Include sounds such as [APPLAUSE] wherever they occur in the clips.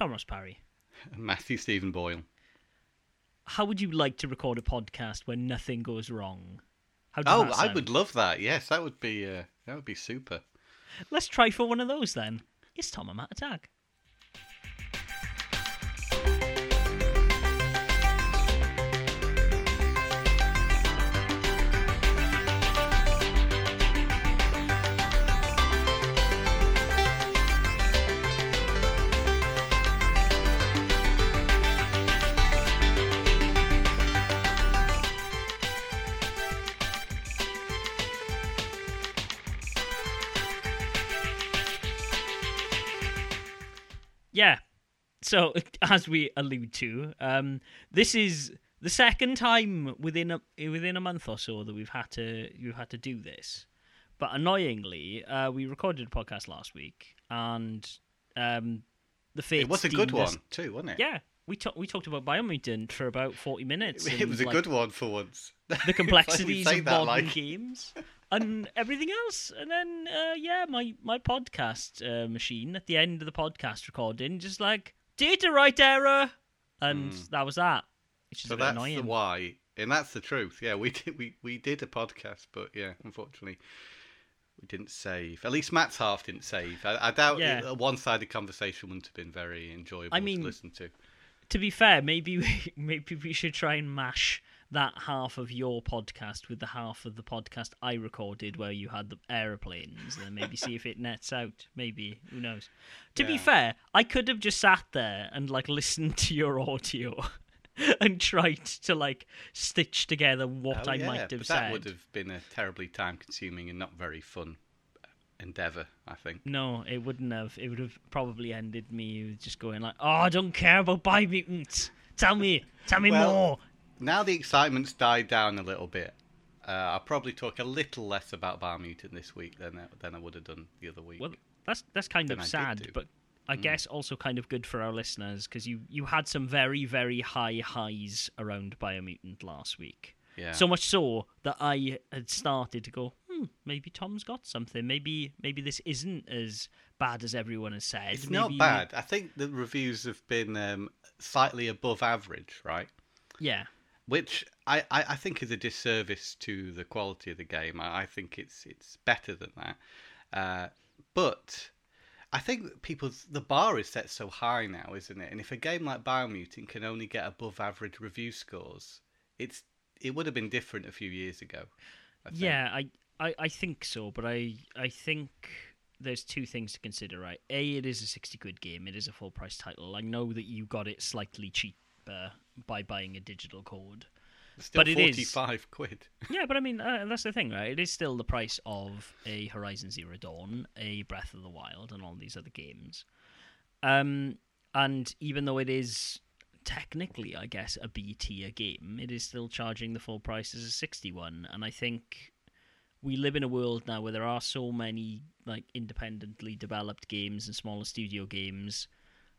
Tom Ross Parry. [LAUGHS] Matthew Stephen Boyle. How would you like to record a podcast where nothing goes wrong? How Oh, I would love that. Yes, that would be uh, that would be super. Let's try for one of those then. It's Tom and Matt Attack. So [LAUGHS] as we allude to, um, this is the second time within a within a month or so that we've had to we've had to do this. But annoyingly, uh, we recorded a podcast last week, and um, the fates It was a good us- one too, wasn't it? Yeah, we talked we talked about Biomutant for about forty minutes. It was a like, good one for once. the [LAUGHS] like complexities say of modern like- games and everything else. And then, uh, yeah, my my podcast uh, machine at the end of the podcast recording just like data write error, and hmm. that was that. Which is. So that's annoying. the why, and that's the truth. Yeah, we [LAUGHS] did we, we did a podcast, but yeah, unfortunately, we didn't save. At least Matt's half didn't save. I, I doubt Yeah. a one-sided conversation wouldn't have been very enjoyable I mean- to listen to. To be fair, maybe we, [LAUGHS] maybe we should try and mash that half of your podcast with the half of the podcast I recorded where you had the aeroplanes, and maybe see if it [LAUGHS] nets out. Maybe who knows? To be fair, I could have just sat there and like listened to your audio. [LAUGHS] And tried to like stitch together what Oh, I yeah, might have but said. that would have been a terribly time-consuming and not very fun endeavor. I think. No, it wouldn't have. It would have probably ended me just going like, "Oh, I don't care about Biomutant. Tell me, tell me Well, more." Now the excitement's died down a little bit. Uh, I'll probably talk a little less about Biomutant this week than I- than I would have done the other week. Well, that's that's kind Than of I sad. But I guess also kind of good for our listeners because you you had some very very high highs around Biomutant last week. yeah. So much so that I had started to go, hmm, maybe Tom's got something. Maybe maybe this isn't as bad as everyone has said. It's not bad. I think the reviews have been um, slightly above average, right? Yeah, Which I, I, I think is a disservice to the quality of the game. I, I think it's it's better than that. Uh, but I think people's the bar is set so high now, isn't it? And if a game like Biomutant can only get above average review scores, it's it would have been different a few years ago. I. Yeah, I, I, I think so, but I I think there's two things to consider, right? A, it is a sixty quid game. It is a full price title. I know that you got it slightly cheaper by buying a digital code. It's still but it is- forty five quid. [LAUGHS] Yeah, but I mean uh, that's the thing, right? It is still the price of a Horizon Zero Dawn, a Breath of the Wild, and all these other games. Um, and even though it is technically, I guess, a B tier game, it is still charging the full price as a sixty one. And I think we live in a world now where there are so many like independently developed games and smaller studio games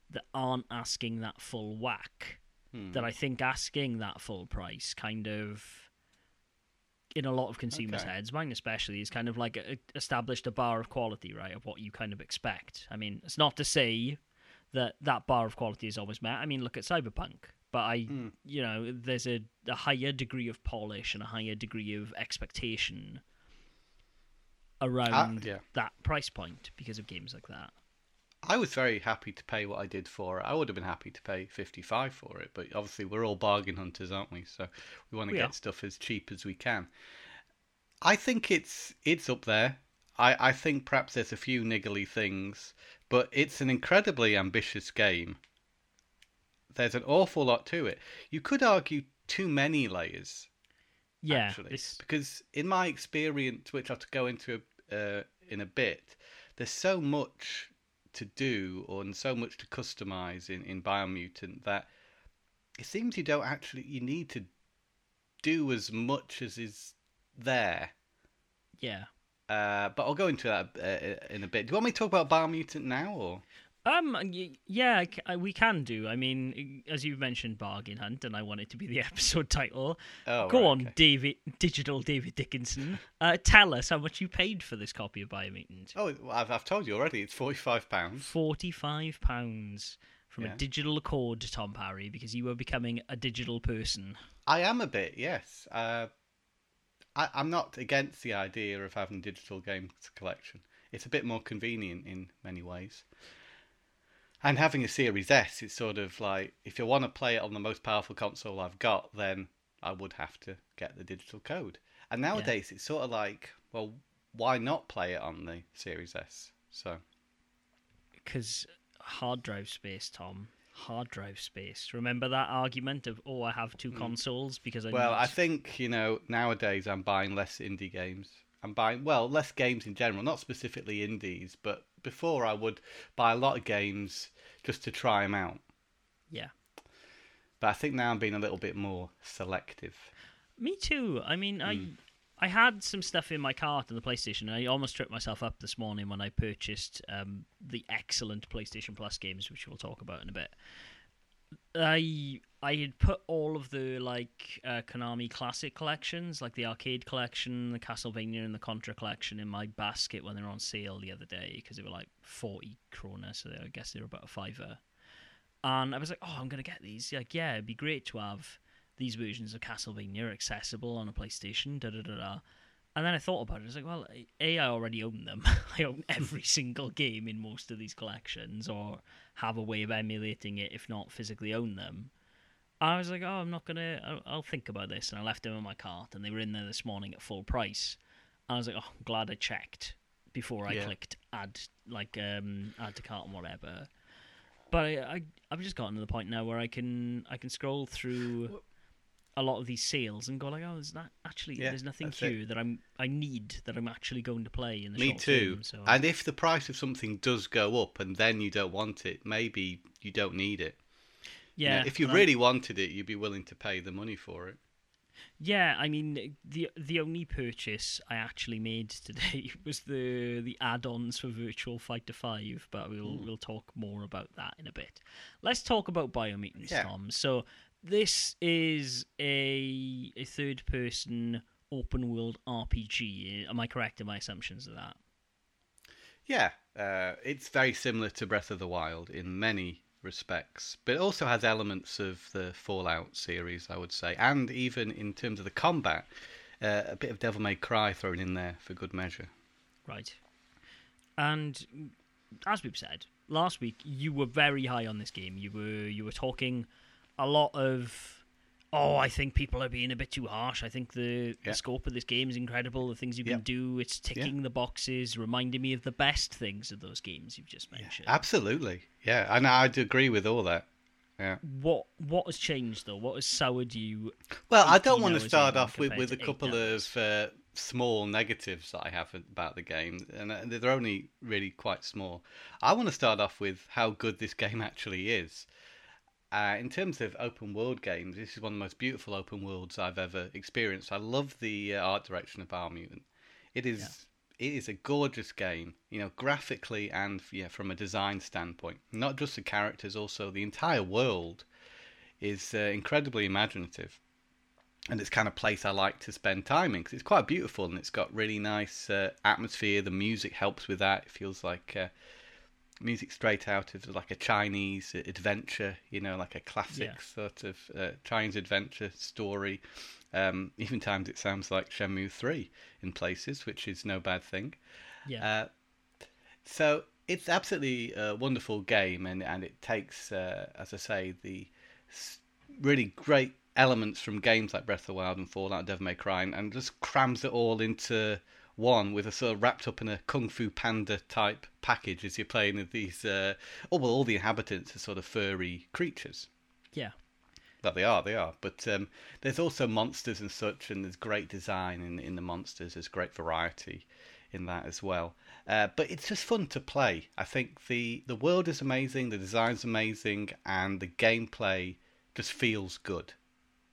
that aren't asking that full whack. Hmm. That I think asking that full price kind of in a lot of consumers' Okay. heads, mine especially, is kind of like a, established a bar of quality, right, of what you kind of expect. I mean, it's not to say that that bar of quality is always met. I mean, look at Cyberpunk. But I, Hmm. you know, there's a, a higher degree of polish and a higher degree of expectation around yeah. that price point because of games like that. I was very happy to pay what I did for it. I would have been happy to pay 55 for it, but obviously we're all bargain hunters, aren't we? So we want to We get are. stuff as cheap as we can. I think it's it's up there. I, I think perhaps there's a few niggly things, but it's an incredibly ambitious game. There's an awful lot to it. You could argue too many layers Yeah, actually. this- Because in my experience, which I'll to go into uh, in a bit, there's so much to do or and so much to customize in, in Biomutant that it seems you don't actually you need to do as much as is there. yeah. Uh, but I'll go into that uh, in a bit. Do you want me to talk about Biomutant now, or Um, yeah, I- we can do. I mean, as you mentioned, bargain hunt, and I want it to be the [LAUGHS] episode title. oh, Go right, on, okay. David, digital David Dickinson. Uh, tell us how much you paid for this copy of Biomutant. Oh, I've I've told you already. It's forty five pounds. Forty-five pounds from Yeah. a digital accord, to Tom Parry, because you were becoming a digital person. I am a bit, yes. Uh, I, I'm not against the idea of having digital games collection. It's a bit more convenient in many ways. And having a Series S, it's sort of like if you want to play it on the most powerful console I've got, then I would have to get the digital code. And nowadays, it's sort of like, well, why not play it on the Series S? So Because hard drive space, Tom. Hard drive space. Remember that argument of, oh, I have two mm. consoles because I. Well, need... I think you know nowadays I'm buying less indie games. I'm buying well less games in general, not specifically indies, but before I would buy a lot of games just to try them out. Yeah. But I think now I'm being a little bit more selective. Me too. I mean, I Hmm. I had some stuff in my cart on the PlayStation. And I almost tripped myself up this morning when I purchased um, the excellent PlayStation Plus games, which we'll talk about in a bit. I I had put all of the like uh, Konami classic collections, like the arcade collection, the Castlevania, and the Contra collection, in my basket when they were on sale the other day because they were like forty krona, so I guess they were about a fiver. And I was like, oh, I'm gonna get these. Like, yeah, it'd be great to have these versions of Castlevania accessible on a PlayStation. Da da da da. And then I thought about it. I was like, well, a I already own them. [LAUGHS] I own every single game in most of these collections, or have a way of emulating it, if not physically own them. I was like, oh, I'm not gonna. I'll, I'll think about this, and I left them in my cart, and they were in there this morning at full price. And I was like, oh, I'm glad I checked before I Yeah. clicked add, like um, add to cart and whatever. But I, I, I've just gotten to the point now where I can, I can scroll through a lot of these sales and go like, oh, there's not actually, Yeah, there's nothing it. here that I'm, I need that I'm actually going to play in the Me short too. term. So And if the price of something does go up and then you don't want it, maybe you don't need it. You know, yeah, if you and I- really wanted it, you'd be willing to pay the money for it. Yeah, I mean the the only purchase I actually made today [LAUGHS] was the the add-ons for Virtua Fighter Five, but we'll Hmm. we'll talk more about that in a bit. Let's talk about Biomutants, Yeah. Tom. So this is a a third person open world RPG. Am I correct in my assumptions of that? Yeah, uh, it's very similar to Breath of the Wild in many respects, but it also has elements of the Fallout series, I would say, and even in terms of the combat, uh, a bit of Devil May Cry thrown in there for good measure. Right. And as we've said last week, you were very high on this game. You were you were talking a lot of. Oh, I think people are being a bit too harsh. I think the, Yeah. the scope of this game is incredible. The things you Yeah. can do, it's ticking the boxes, reminding me of the best things of those games you've just mentioned. Absolutely, yeah, and I'd agree with all that. Yeah. What what has changed though? What has soured you? Well, I don't want to start off with, with a couple of uh, small negatives that I have about the game, and uh, they're only really quite small. I want to start off with how good this [LAUGHS] game actually is. Uh, in terms of open world games, this is one of the most beautiful open worlds I've ever experienced. I love the uh, art direction of Biomutant. It is it is a gorgeous game, you know, graphically and yeah, from a design standpoint. Not just the characters, also the entire world is uh, incredibly imaginative and it's kind of place I like to spend time in because it's quite beautiful and it's got really nice uh, atmosphere. The music helps with that. It feels like uh, music straight out of like a Chinese adventure, you know, like a classic Yeah. sort of uh, Chinese adventure story. Um, even times it sounds like Shenmue Three in places, which is no bad thing. Yeah, Uh, so it's absolutely a wonderful game, and, and it takes, uh, as I say, the really great elements from games like Breath of the Wild and Fallout Devil May Cry, and, and just crams it all into one with a sort of wrapped up in a Kung Fu Panda type package as you're playing with these. Uh, oh well, all the inhabitants are sort of furry creatures yeah, that they are, they are. But um, there's also monsters and such, and there's great design in in the monsters. There's great variety in that as well. Uh, but it's just fun to play. I think the the world is amazing, the design's amazing, and the gameplay just feels good.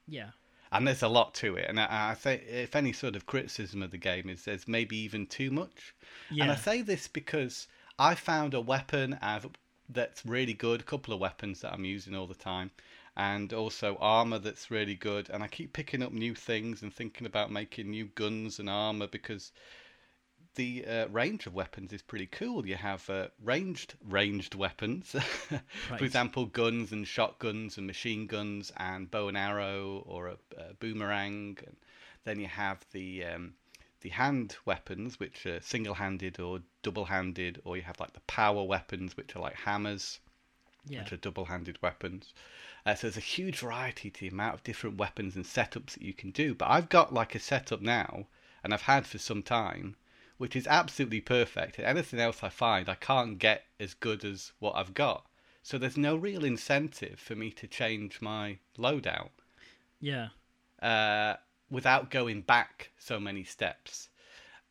yeah, And there's a lot to it. And I, I think if any sort of criticism of the game is there's maybe even too much. And I say this because I found a weapon I've, that's really good, a couple of weapons that I'm using all the time, and also armor that's really good. And I keep picking up new things and thinking about making new guns and armor because the uh, range of weapons is pretty cool. You have uh, ranged ranged weapons, [LAUGHS] Right. for example, guns and shotguns and machine guns and bow and arrow or a, a boomerang. And then you have the um, the hand weapons, which are single-handed or double-handed, or you have like the power weapons, which are like hammers Yeah. which are double-handed weapons. Uh, so there's a huge variety to the amount of different weapons and setups that you can do. But I've got like a setup now, and I've had for some time, which is absolutely perfect. And anything else I find, I can't get as good as what I've got. So there's no real incentive for me to change my loadout Yeah. uh, without going back so many steps.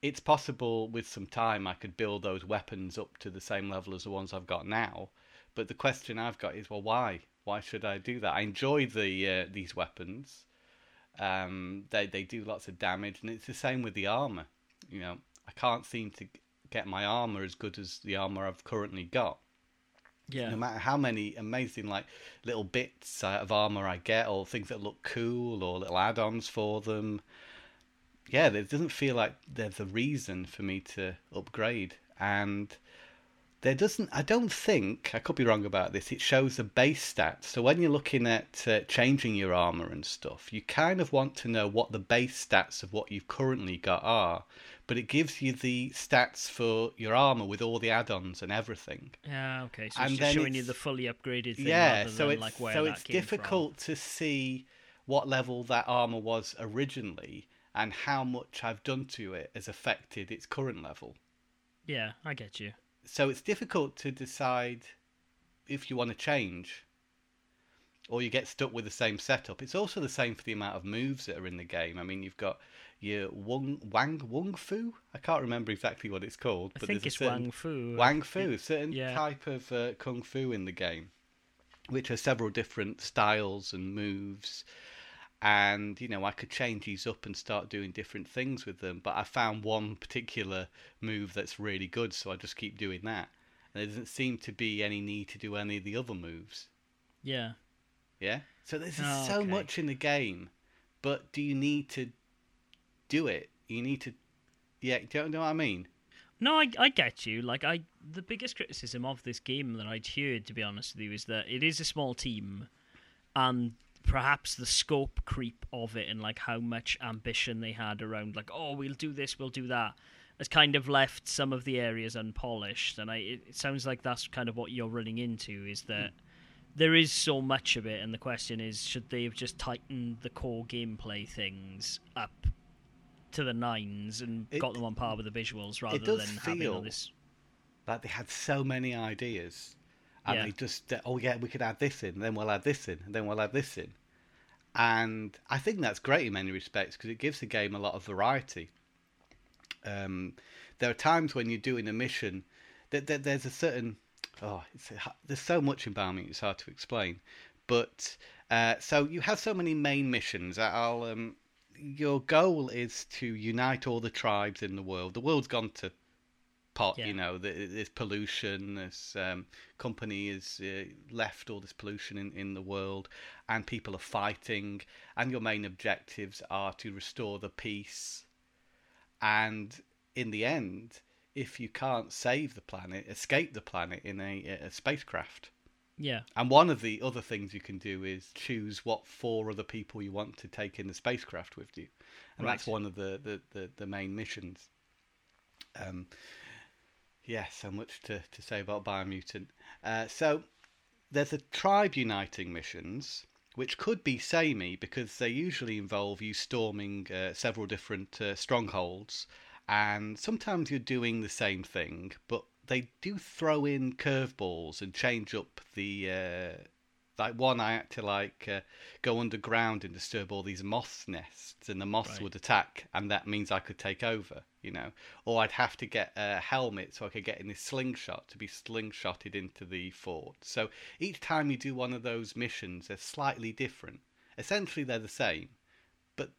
It's possible with some time I could build those weapons up to the same level as the ones I've got now. But the question I've got is, well, why? Why should I do that? I enjoy the uh, these weapons. Um, they they do lots of damage, and it's the same with the armor. You know, I can't seem to get my armor as good as the armor I've currently got Yeah. no matter how many amazing like little bits of armor I get, or things that look cool, or little add-ons for them. Yeah, it doesn't feel like there's a reason for me to upgrade, and there doesn't. I don't think I could be wrong about this. It shows the base stats. So when you're looking at uh, changing your armor and stuff, you kind of want to know what the base stats of what you've currently got are. But it gives you the stats for your armor with all the add-ons and everything. Yeah. Okay. So And it's showing you the fully upgraded thing yeah so than it's like where so it's came from. difficult to see what level that armor was originally and how much i've done to it has affected its current level Yeah, I get you. So it's difficult to decide if you want to change or you get stuck with the same setup it's also the same for the amount of moves that are in the game i mean you've got your wang wang wung fu i can't remember exactly what it's called I but think there's a it's certain- Wang Fu. Wang Fu, a certain yeah. type of uh, kung fu in the game, which has several different styles and moves. And you know, I could change these up and start doing different things with them. But I found one particular move that's really good, so I just keep doing that. And there doesn't seem to be any need to do any of the other moves. Yeah. Yeah. So there's Oh, so okay. much in the game, but do you need to do it? You need to. Yeah. Do you know what I mean? No, I, I get you. Like I, the biggest criticism of this game that I'd heard, to be honest with you, is that it is a small team, and perhaps the scope creep of it and like how much ambition they had around, like, oh, we'll do this, we'll do that, has kind of left some of the areas unpolished. And I, it, sounds like that's kind of what you're running into is that. Hmm. There is so much of it, and the question is, should they have just tightened the core gameplay things up to the nines and It- got them on par with the visuals rather than having all this like they had so many ideas and Yeah. they just oh yeah we could add this in then we'll add this in and then we'll add this in and i think that's great in many respects because it gives the game a lot of variety. Um, there are times when you're doing a mission that, that there's a certain oh there's so much in Biomutant it's hard to explain. But uh, so you have so many main missions i'll um, your goal is to unite all the tribes in the world. The world's gone to pot. Yeah. You know, there- there's pollution. This um, company has uh, left all this pollution in, in the world, and people are fighting. And your main objectives are to restore the peace. And in the end, if you can't save the planet, escape the planet in a, a spacecraft. Yeah, And one of the other things you can do is choose what four other people you want to take in the spacecraft with you, and that's one of the, the, the, the main missions. Um, yeah, so much to, to say about Biomutant. Uh, so there's a tribe uniting missions, which could be samey because they usually involve you storming uh, several different uh, strongholds, and sometimes you're doing the same thing, but they do throw in curveballs and change up the. Uh, like one, I had to like uh, go underground and disturb all these moth nests, and the moths Right. would attack, and that means I could take over, you know. Or I'd have to get a helmet so I could get in this slingshot to be slingshotted into the fort. So each time you do one of those missions, they're slightly different. Essentially, they're the same, but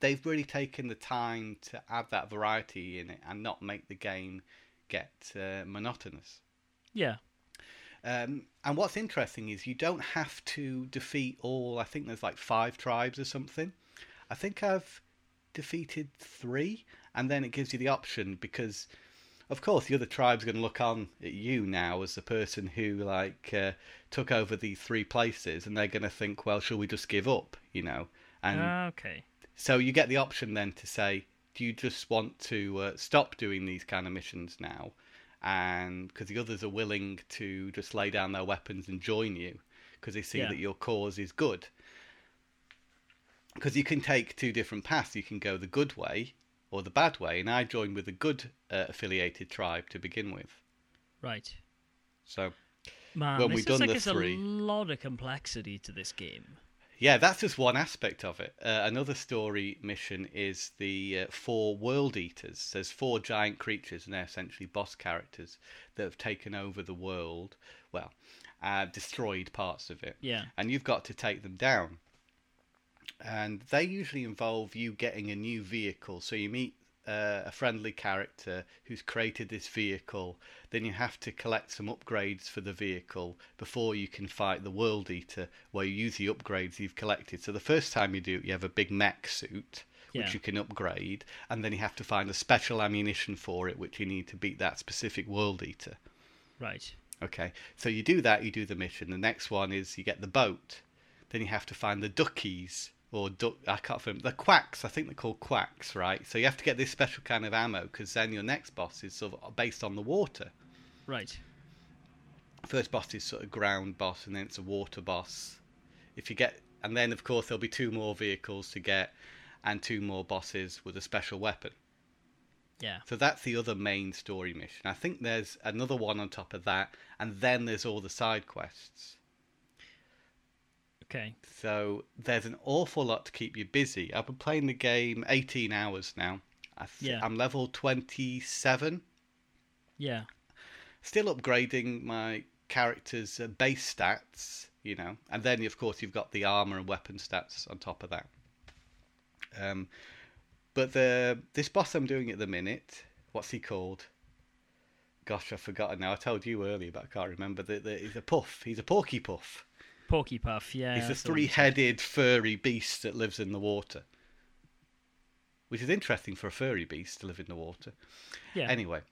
they've really taken the time to add that variety in it and not make the game get uh, monotonous. yeah, Um, and what's interesting is you don't have to defeat all. I think there's like five tribes or something. I think I've defeated three, and then it gives you the option because, of course, the other tribe's going to look on at you now as the person who like uh, took over the three places, and they're going to think, well, shall we just give up? You know, and okay. so you get the option then to say, do you just want to uh, stop doing these kind of missions now? And because the others are willing to just lay down their weapons and join you because they see Yeah. that your cause is good. Because you can take two different paths. You can go the good way or the bad way. And I joined with a good uh, affiliated tribe to begin with. Right. So Man, When we've done like the three- a lot of complexity to this game. Yeah, that's just one aspect of it. Uh, another story mission is the uh, four world eaters. There's four giant creatures, and they're essentially boss characters that have taken over the world. Well, uh, destroyed parts of it, Yeah. and you've got to take them down. And they usually involve you getting a new vehicle. So you meet uh, a friendly character who's created this vehicle. Then you have to collect some upgrades for the vehicle before you can fight the World Eater, where you use the upgrades you've collected. So the first time you do it, you have a big mech suit. Yeah. Which you can upgrade, and then you have to find a special ammunition for it, which you need to beat that specific World Eater. Right. Okay, so you do that, you do the mission. The next one is you get the boat. Then you have to find the duckies or duck. I can't remember the quacks. I think they're called quacks, right? So you have to get this special kind of ammo because then your next boss is sort of based on the water. Right. First boss is sort of ground boss, and then it's a water boss. If you get, and then of course there'll be two more vehicles to get, and two more bosses with a special weapon. Yeah. So that's the other main story mission. I think there's another one on top of that, and then there's all the side quests. Okay. So there's an awful lot to keep you busy. I've been playing the game 18 hours now. I th- Yeah. I'm level 27. Yeah. Still upgrading my character's uh, base stats, you know, and then of course you've got the armor and weapon stats on top of that. Um, but the this boss I'm doing at the minute, what's he called? Gosh, I've forgotten now. I told you earlier, but I can't remember. The, the, he's a puff. He's a porky puff. Porky Puff. Yeah. He's a that's the one three headed furry beast that lives in the water. Which is interesting for a furry beast to live in the water. Yeah. Anyway,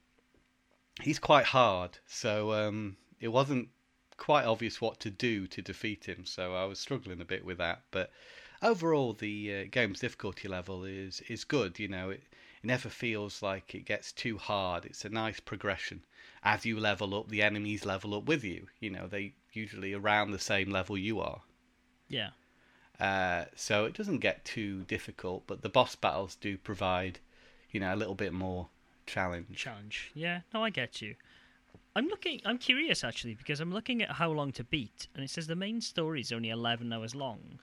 he's quite hard, so um, it wasn't quite obvious what to do to defeat him, so I was struggling a bit with that. But overall, the uh, game's difficulty level is, is good, you know, it, it never feels like it gets too hard. It's a nice progression. As you level up, the enemies level up with you. You know, they usually around the same level you are. Yeah. Uh, so it doesn't get too difficult, but the boss battles do provide, you know, a little bit more challenge. Challenge. Yeah. No, I get you. I'm looking. I'm curious actually because I'm looking at how long to beat, and it says the main story is only 11 hours long.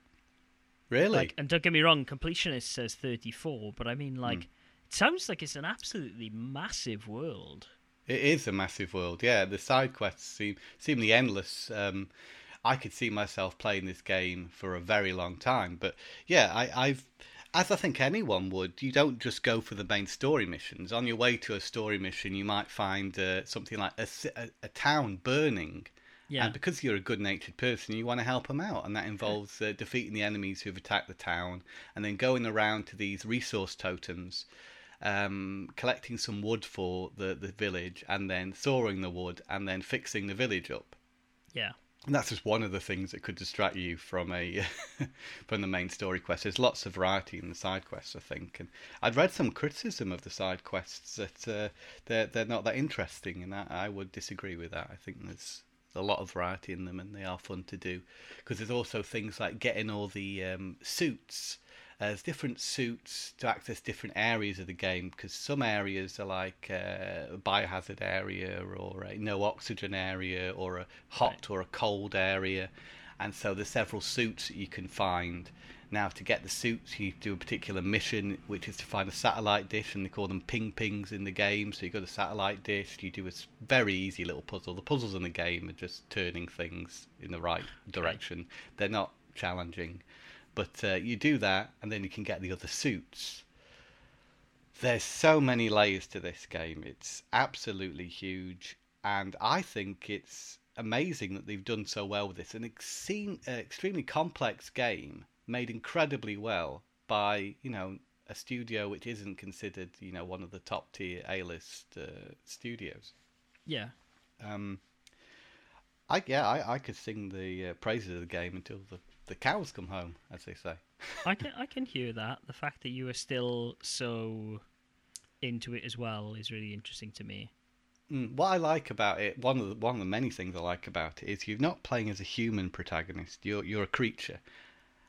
Really? Like, and don't get me wrong, completionist says 34, but I mean, like, it sounds like it's an absolutely massive world. It is a massive world. Yeah, the side quests seem seemingly endless. Um, I could see myself playing this game for a very long time. But yeah, I, I've, as I think anyone would, you don't just go for the main story missions. On your way to a story mission, you might find uh, something like a, a, a town burning. Yeah. And because you're a good natured person, you want to help them out. And that involves uh, defeating the enemies who've attacked the town and then going around to these resource totems, um, collecting some wood for the, the village, and then thawing the wood and then fixing the village up. Yeah. And that's just one of the things that could distract you from a [LAUGHS] from the main story quest. There's lots of variety in the side quests, I think. And I'd read some criticism of the side quests that uh, they're they're not that interesting, and I, I would disagree with that. I think there's a lot of variety in them, and they are fun to do. Because there's also things like getting all the um, suits. Uh, there's different suits to access different areas of the game because some areas are like uh, a biohazard area or a no oxygen area or a hot Right. or a cold area, and so there's several suits that you can find. Now, to get the suits, you do a particular mission, which is to find a satellite dish, and they call them ping pings in the game. So you go to satellite dish, you do a very easy little puzzle. The puzzles in the game are just turning things in the right direction. They're not challenging, but uh, you do that, and then you can get the other suits. There's so many layers to this game. It's absolutely huge, and I think it's amazing that they've done so well with this. An extreme, uh, extremely complex game made incredibly well by you know a studio which isn't considered, you know, one of the top tier A list uh, studios. Yeah. Um, I yeah, I, I could sing the uh, praises of the game until the, the cows come home, as they say. I can I can hear that. The fact that you are still so into it as well is really interesting to me. Mm, what I like about it, one of the, one of the many things I like about it, is you're not playing as a human protagonist. You're you're a creature,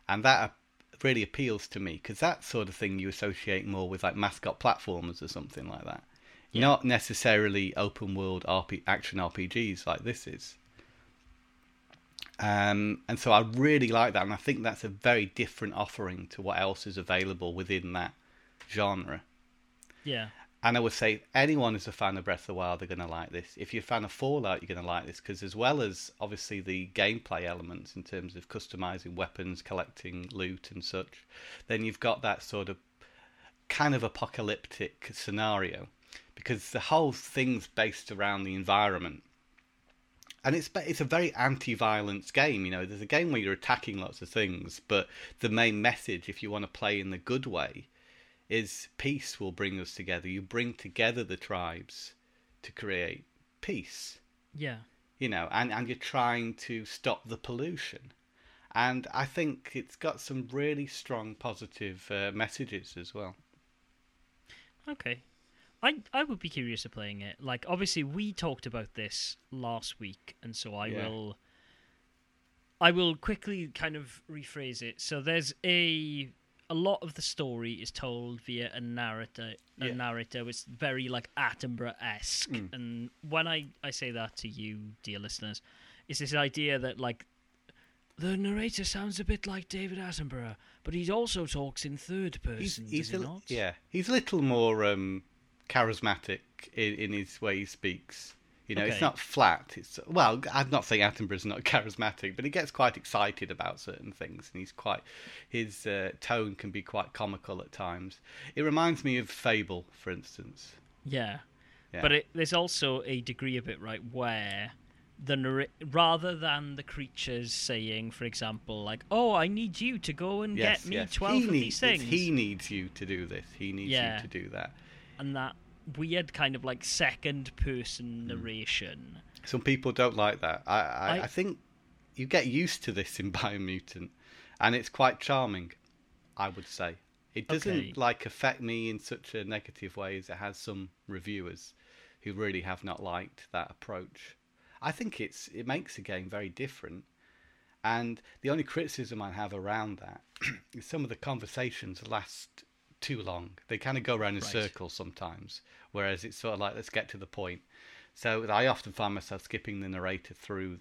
and that really appeals to me because that sort of thing you associate more with like mascot platformers or something like that. Yeah. Not necessarily open world RP, action RPGs like this is. Um, and so I really like that, and I think that's a very different offering to what else is available within that genre. Yeah. And I would say anyone who's a fan of Breath of the Wild are going to like this. If you're a fan of Fallout, you're going to like this because, as well as obviously the gameplay elements in terms of customizing weapons, collecting loot, and such, then you've got that sort of kind of apocalyptic scenario because the whole thing's based around the environment. And it's it's a very anti-violence game. You know, there's a game where you're attacking lots of things, but the main message, if you want to play in the good way, is peace will bring us together. You bring together the tribes to create peace, Yeah. you know, and, and you're trying to stop the pollution. And I think it's got some really strong positive uh, messages as well. Okay. I I would be curious of playing it. Like obviously we talked about this last week and so I Yeah. will I will quickly kind of rephrase it. So there's a a lot of the story is told via a narrator a Yeah. narrator it's very like Attenborough esque Mm. and when I, I say that to you, dear listeners, it's this idea that like the narrator sounds a bit like David Attenborough, but he also talks in third He's, person, he's does he a, not? yeah, he's a little more um, charismatic in, in his way he speaks. You know, it's not flat. It's well, I'm not saying Attenborough's not [LAUGHS] charismatic, but he gets quite excited about certain things, and he's quite his uh, tone can be quite comical at times. It reminds me of Fable, for instance. Yeah. Yeah. But it, there's also a degree of it, right, where the narr- rather than the creatures saying, for example, like, "Oh, I need you to go and yes, get me yes. twelve he of needs, these things," He needs you to do this. He needs Yeah. you to do that. And that weird kind of like second Hmm. person narration. Some people don't like that. I, I, I- I think you get used to this [LAUGHS] in Biomutant, and it's quite charming. I would say it doesn't Okay. like affect me in such a negative way as it has some reviewers who really have not liked that approach. I think it's it makes the game very different, and the only criticism I have around that [CLEARS THROAT] is some of the conversations last too long. They kind of go around in Right. circles sometimes, whereas it's sort of like let's get to the point. So I often find myself skipping the narrator through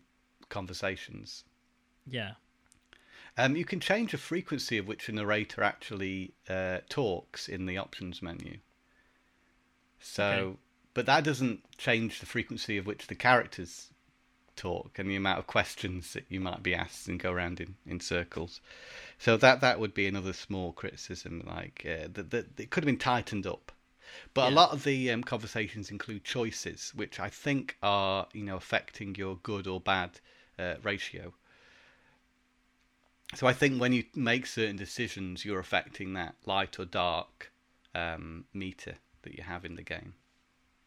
conversations. Yeah. Um, you can change the frequency of which a narrator actually uh, talks in the options menu. So, Okay. but that doesn't change the frequency of which the characters talk and the amount of questions that you might be asked and go around in, in circles. So that that would be another small criticism. Like uh, that, that it could have been tightened up. But a lot of the um, conversations include choices, which I think are you know affecting your good or bad uh, ratio. So I think when you make certain decisions, you're affecting that light or dark um, meter that you have in the game.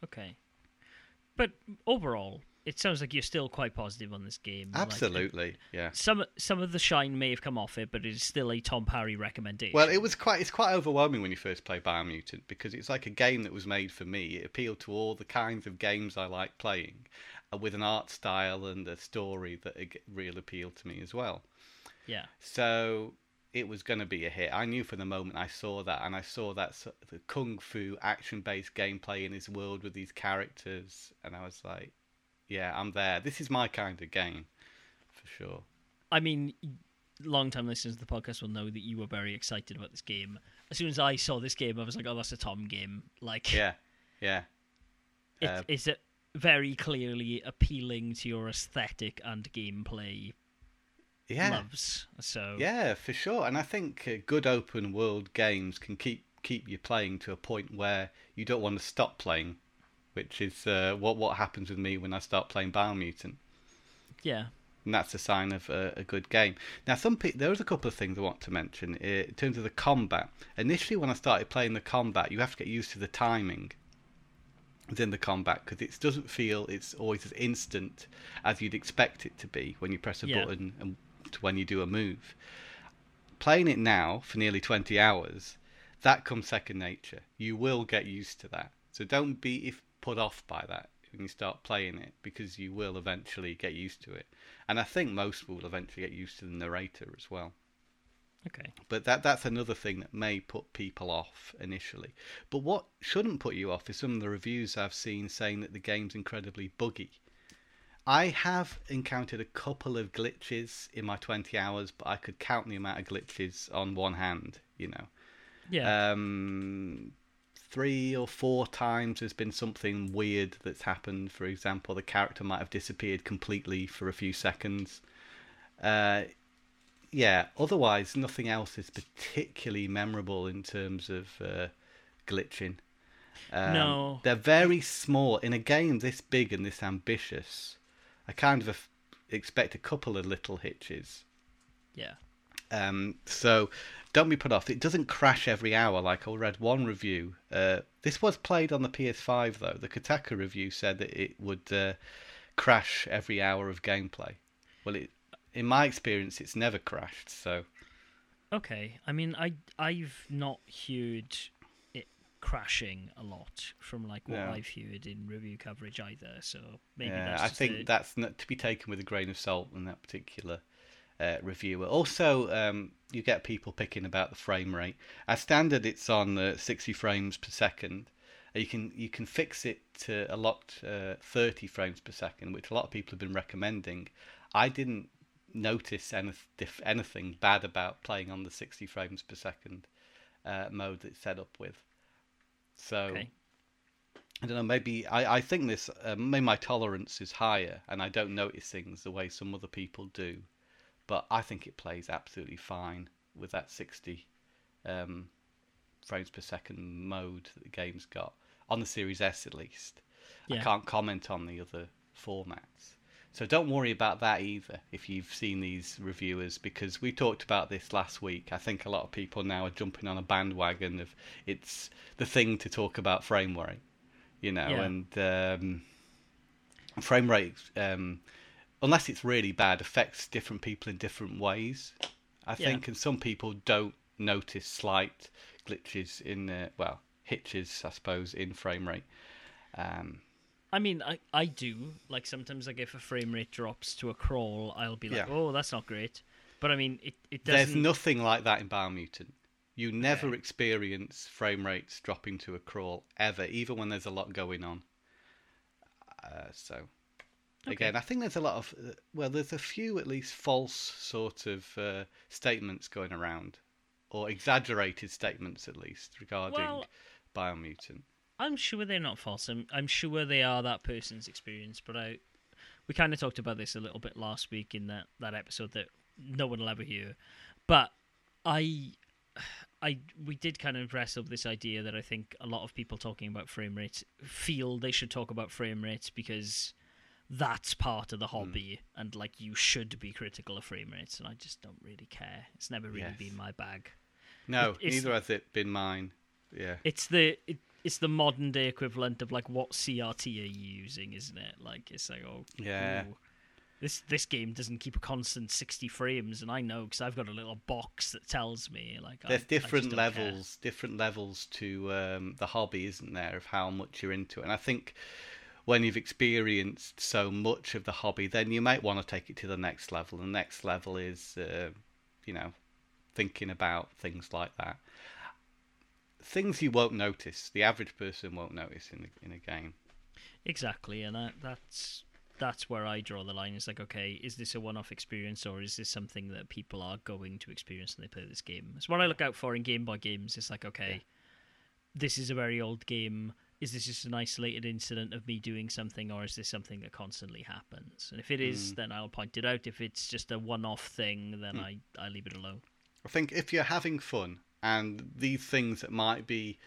Okay. But overall, it sounds like you're still quite positive on this game. Like, Absolutely, yeah. some some of the shine may have come off it, but it is still a Tom Parry recommendation. Well, it was quite. It's quite overwhelming when you first play Biomutant because it's like a game that was made for me. It appealed to all the kinds of games I like playing, uh, with an art style and a story that really appealed to me as well. yeah. So it was going to be a hit. I knew from the moment I saw that, and I saw that the kung fu action-based gameplay in this world with these characters, and I was like, "Yeah, I'm there. This is my kind of game, for sure." I mean, long-time listeners of the podcast will know that you were very excited about this game. As soon as I saw this game, I was like, "Oh, that's a Tom game." Like, Yeah, yeah. it, uh, it's a very clearly appealing to your aesthetic and gameplay Yeah, loves. So Yeah, for sure. And I think uh, good open world games can keep keep you playing to a point where you don't want to stop playing, which is uh, what what happens with me when I start playing Biomutant. yeah, and that's a sign of a, a good game. Now, some pe- there's a couple of things I want to mention in terms of the combat. Initially, when I started playing the combat, you have to get used to the timing within the combat because it doesn't feel it's always as instant as you'd expect it to be when you press a Yeah. button and to when you do a move. Playing it now for nearly 20 hours, that comes second nature. You will get used to that. So don't be if put off by that when you start playing it because you will eventually get used to it. And I think most will eventually get used to the narrator as well. Okay. But that that's another thing that may put people off initially. But what shouldn't put you off is some of the reviews I've seen saying that the game's incredibly buggy. I have encountered a couple of glitches in my 20 hours, but I could count the amount of glitches on one hand, you know. Yeah. Um, three or four times there's been something weird that's happened. For example, the character might have disappeared completely for a few seconds. Uh, yeah, otherwise, nothing else is particularly memorable in terms of uh, glitching. Um, No. They're very small. In a game this big and this ambitious, I kind of expect a couple of little hitches. yeah. Um, so don't be put off. It doesn't crash every hour like I read one review. Uh, this was played on the PS5 though. The Kotaku review said that it would uh, crash every hour of gameplay. Well, it, in my experience, it's never crashed. So Okay. I mean, I I've not heard it crashing a lot from like what No. I've heard in review coverage either. So maybe yeah, that's I think a- that's not to be taken with a grain of salt in that particular uh, reviewer. Also, um, you get people picking about the frame rate. As standard, it's on uh, 60 frames per second. You can you can fix it to a lot uh, 30 frames per second, which a lot of people have been recommending. I didn't notice any, anything bad about playing on the 60 frames per second uh, mode that it's set up with. So. Okay. I don't know. Maybe I, I think this. Uh, maybe my tolerance is higher, and I don't notice things the way some other people do. But I think it plays absolutely fine with that sixty um, frames per second mode that the game's got on the Series S at least. I can't comment on the other formats, so don't worry about that either. If you've seen these reviewers, because we talked about this last week, I think a lot of people now are jumping on a bandwagon of it's the thing to talk about frame rate you know, Yeah. and um, frame rate, um, unless it's really bad, affects different people in different ways. I Yeah. think, and some people don't notice slight glitches in, uh, well, hitches, I suppose, in frame rate. Um, I mean, I, I do. Like sometimes, like if a frame rate drops to a crawl, I'll be like, Yeah. "Oh, that's not great." But I mean, it it there's doesn't. There's nothing like that in Biomutant. You never experience frame rates dropping to a crawl ever, even when there's a lot going on. Uh, so, again, I think there's a lot of well, there's a few at least false sort of uh, statements going around, or exaggerated statements at least regarding Well- Biomutant. I'm sure they're not false. I'm I'm sure they are that person's experience. But I, we kind of talked about this a little bit last week in that that episode that no one will ever hear. But I, I we did kind of wrestle with this idea that I think a lot of people talking about frame rates feel they should talk about frame rates because that's part of the hobby and like you should be critical of frame rates and I just don't really care. It's never really Yes. been my bag. No, It- neither has it been mine. Yeah. It's the it, it's the modern day equivalent of like what CRT are you using, isn't it? Like it's like oh Yeah. ooh, this this game doesn't keep a constant sixty frames, and I know because I've got a little box that tells me like I- I There's just different don't levels, different levels to um, the hobby, isn't there, of how much you're into it. And I think when you've experienced so much of the hobby, then you might want to take it to the next level. The next level is, uh, you know, thinking about things like that. Things you won't notice, the average person won't notice in a, in a game. Exactly, and that, that's that's where I draw the line. It's like, okay, is this a one-off experience, or is this something that people are going to experience when they play this game? It's what I look out for in Game Boy games. It's like, okay, this is a very old game. Is this just an isolated incident of me doing something, or is this something that constantly happens? And if it is, Mm. then I'll point it out. If it's just a one-off thing, then Mm. I I leave it alone. I think if you're having fun and these things that might be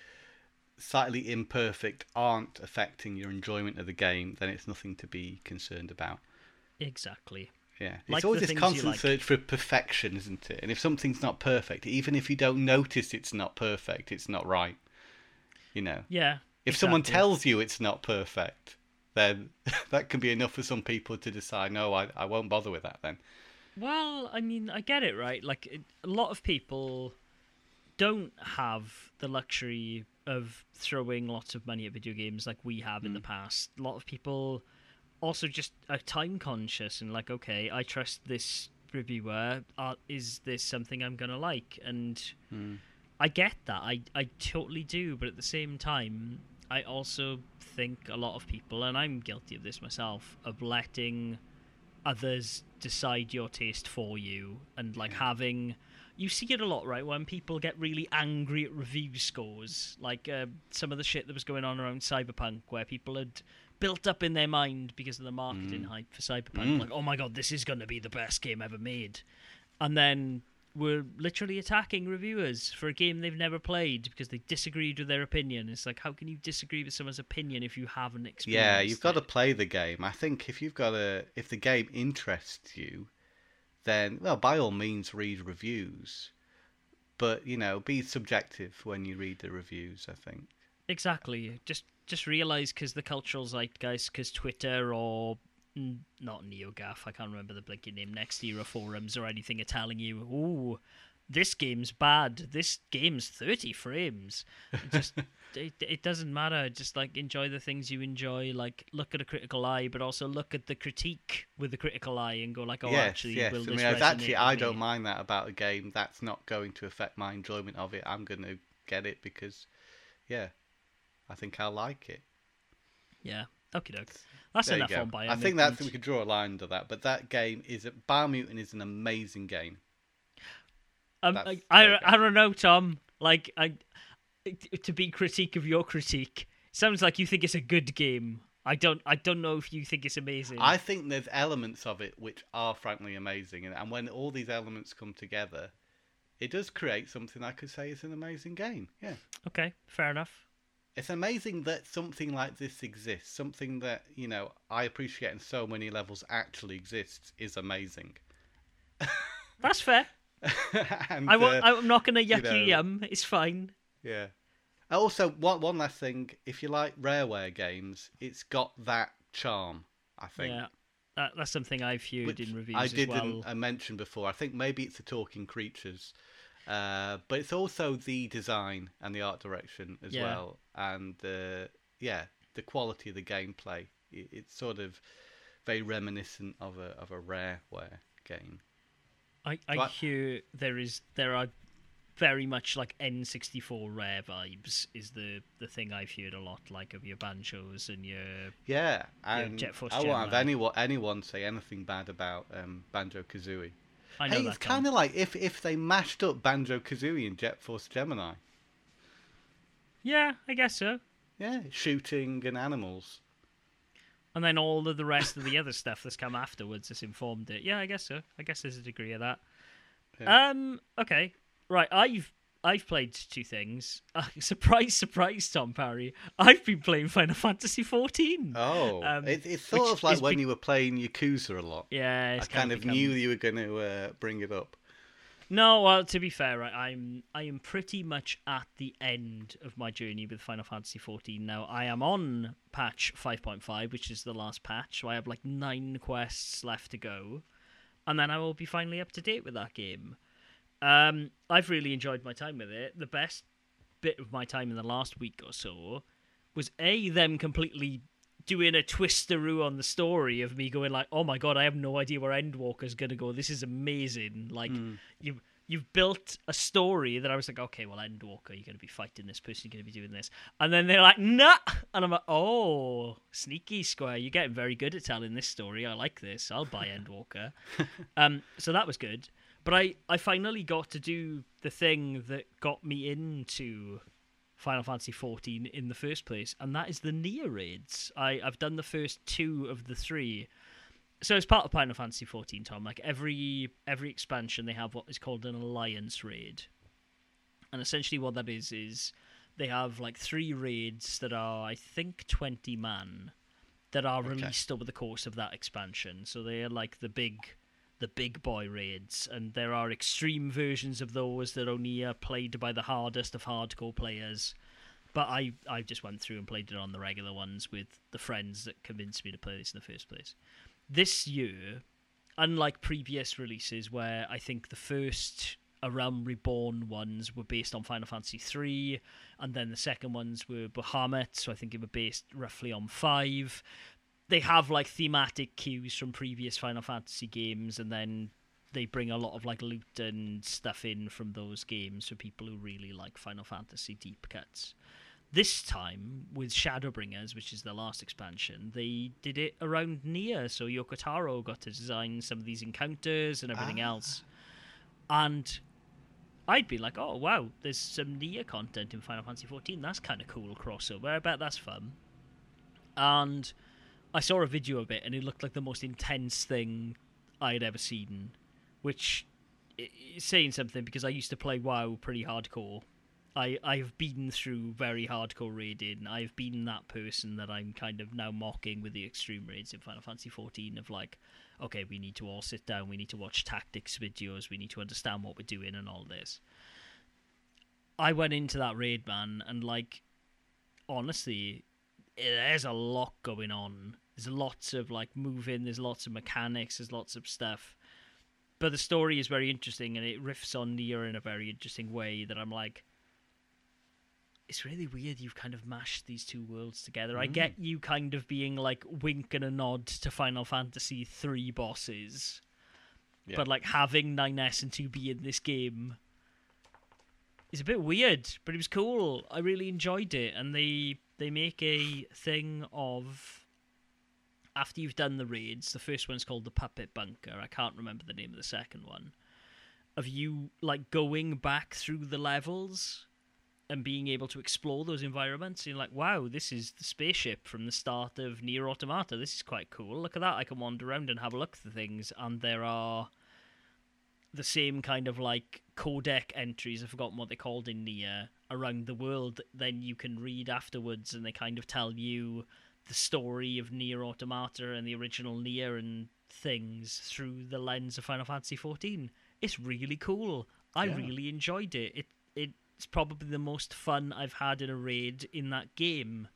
slightly imperfect aren't affecting your enjoyment of the game, then it's nothing to be concerned about. Exactly. Yeah, it's always this constant like. search for perfection, isn't it? And if something's not perfect, even if you don't notice it's not perfect, it's not right. You know, Yeah. If someone tells you it's not perfect, then [LAUGHS] that can be enough for some people to decide, no, I, I won't bother with that then. Well, I mean, I get it, right? Like, it, a lot of people don't have the luxury of throwing lots of money at video games like we have in the past. A lot of people also just are time conscious and like, okay, I trust this reviewer. Uh, is this something I'm gonna like? And I get that. I I totally do. But at the same time, I also think a lot of people, and I'm guilty of this myself, of letting others decide your taste for you and like having you see it a lot right when people get really angry at review scores like uh, some of the shit that was going on around cyberpunk where people had built up in their mind because of the marketing hype for cyberpunk like oh my god this is going to be the best game ever made. And then were literally attacking reviewers for a game they've never played because they disagreed with their opinion it's like how can you disagree with someone's opinion if you haven't experienced Yeah, you've got to play the game. I think if you've got a, if the game interests you, then well, by all means, read reviews. But you know, be subjective when you read the reviews. I think. Exactly. Just just realize because the cultural zeitgeist, because Twitter or Hmm, not NeoGAF, I can't remember the blinking name, Next Era forums or anything are telling you, "Ooh, this game's bad. This game's thirty frames." It just [LAUGHS] it, it doesn't matter. Just like enjoy the things you enjoy. Like look at a critical eye, but also look at the critique with a critical eye and go like, "Oh, yes, actually, yes. will I this mean, resonate actually, I don't mind that about a game. That's not going to affect my enjoyment of it. I'm going to get it because, yeah, I think I'll like it. Yeah. Okay, doke. That's There enough on. I think that's we could draw a line under that. But that game is a Biomutant is an amazing game. Um, I, I, I don't know, Tom. Like, I, to be critique of your critique, sounds like you think it's a good game. I don't. I don't know if you think it's amazing. I think there's elements of it which are frankly amazing, and, and when all these elements come together, it does create something I could say is an amazing game. Yeah, Okay, fair enough. It's amazing that something like this exists. Something that you know I appreciate in so many levels actually exists is amazing. [LAUGHS] That's fair. and, I won't, uh, I'm not going to yuck know. yum. It's fine. Yeah. Also, one one last thing: if you like Rareware games, it's got that charm. I think. Yeah, that, that's something I've viewed which in reviews I didn't well. uh, mention before. I think maybe it's the talking creatures, uh, but it's also the design and the art direction as Yeah. well, and uh, yeah, the quality of the gameplay. It, it's sort of very reminiscent of a of a Rareware game. I, I What? hear there is there are very much like N64 rare vibes is the the thing I've heard a lot like of your banjos and your Yeah, and Jet Force I won't have anyone anyone say anything bad about um, Banjo Kazooie. I know Hey, that it's kind of like if if they mashed up Banjo Kazooie and Jet Force Gemini. Yeah I guess so Yeah, shooting and animals. and then all of the rest of the other [LAUGHS] stuff that's come afterwards has informed it yeah I guess so I guess there's a degree of that Yeah. um okay right I've I've played two things. Uh, [LAUGHS] surprise, surprise, Tom Parry. I've been playing Final Fantasy XIV. Oh, Um, it, it's sort of like when be- you were playing Yakuza a lot. yeah, I it's kind of become- knew you were going to uh, bring it up. No, well, to be fair, right, I'm I am pretty much at the end of my journey with Final Fantasy XIV now. I am on patch 5.5, which is the last patch, so I have like nine quests left to go, and then I will be finally up to date with that game. Um, I've really enjoyed my time with it. The best bit of my time in the last week or so was a them completely doing a twisteroo on the story of me going like, "Oh my god, I have no idea where Endwalker's gonna go. This is amazing!" Like you you've built a story that I was like, "Okay, well, Endwalker, you're gonna be fighting this person, you're gonna be doing this," and then they're like, "Nah," and I'm like, "Oh, sneaky Square, you're getting very good at telling this story. I like this. I'll buy [LAUGHS] Endwalker." um, so that was good. But I, I finally got to do the thing that got me into Final Fantasy XIV in the first place, and that is the Nier raids. I, I've done the first two of the three. So as part of Final Fantasy XIV, Tom, like every every expansion, they have what is called an alliance raid, and essentially what that is is they have like three raids that are I think twenty man that are released over the course of that expansion. So they are like the big the big boy raids, and there are extreme versions of those that only are played by the hardest of hardcore players. But I, I just went through and played it on the regular ones with the friends that convinced me to play this in the first place. This year, unlike previous releases where I think the first A Realm Reborn ones were based on Final Fantasy three, and then the second ones were Bahamut, so I think they were based roughly on five they have like thematic cues from previous Final Fantasy games, and then they bring a lot of like loot and stuff in from those games for people who really like Final Fantasy deep cuts. This time with Shadowbringers, which is the last expansion, they did it around Nier, so Yoko Taro got to design some of these encounters and everything Ah. else. And I'd be like, oh wow, there's some Nier content in Final Fantasy 14. That's kind of cool crossover. I bet that's fun. And I saw a video of it, and it looked like the most intense thing I had ever seen, which is saying something because I used to play WoW pretty hardcore. I I've been through very hardcore raiding. I've been that person that I'm kind of now mocking with the extreme raids in Final Fantasy 14 of like, okay, we need to all sit down, we need to watch tactics videos, we need to understand what we're doing and all this. I went into that raid man and like honestly Eh, there's a lot going on. There's lots of like moving, there's lots of mechanics, there's lots of stuff. But the story is very interesting and it riffs on Nier in a very interesting way that I'm like it's really weird you've kind of mashed these two worlds together. I get mm. you kind of being like wink and a nod to Final Fantasy 3 bosses. Yeah. But like having 9S and 2B in this game is a bit weird, but it was cool. I really enjoyed it, and they they make a thing of after you've done the raids. The first one's called the Puppet Bunker. I can't remember the name of the second one. Of you like going back through the levels and being able to explore those environments. And you're like, wow, this is the spaceship from the start of Nier Automata. This is quite cool. Look at that. I can wander around and have a look at the things, and there are the same kind of like codec entries. I've forgotten what they're called in Nier around the world. Then you can read afterwards, and they kind of tell you the story of Nier Automata and the original Nier and things through the lens of Final Fantasy XIV. It's really cool. I Yeah. really enjoyed it. It it's probably the most fun I've had in a raid in that game.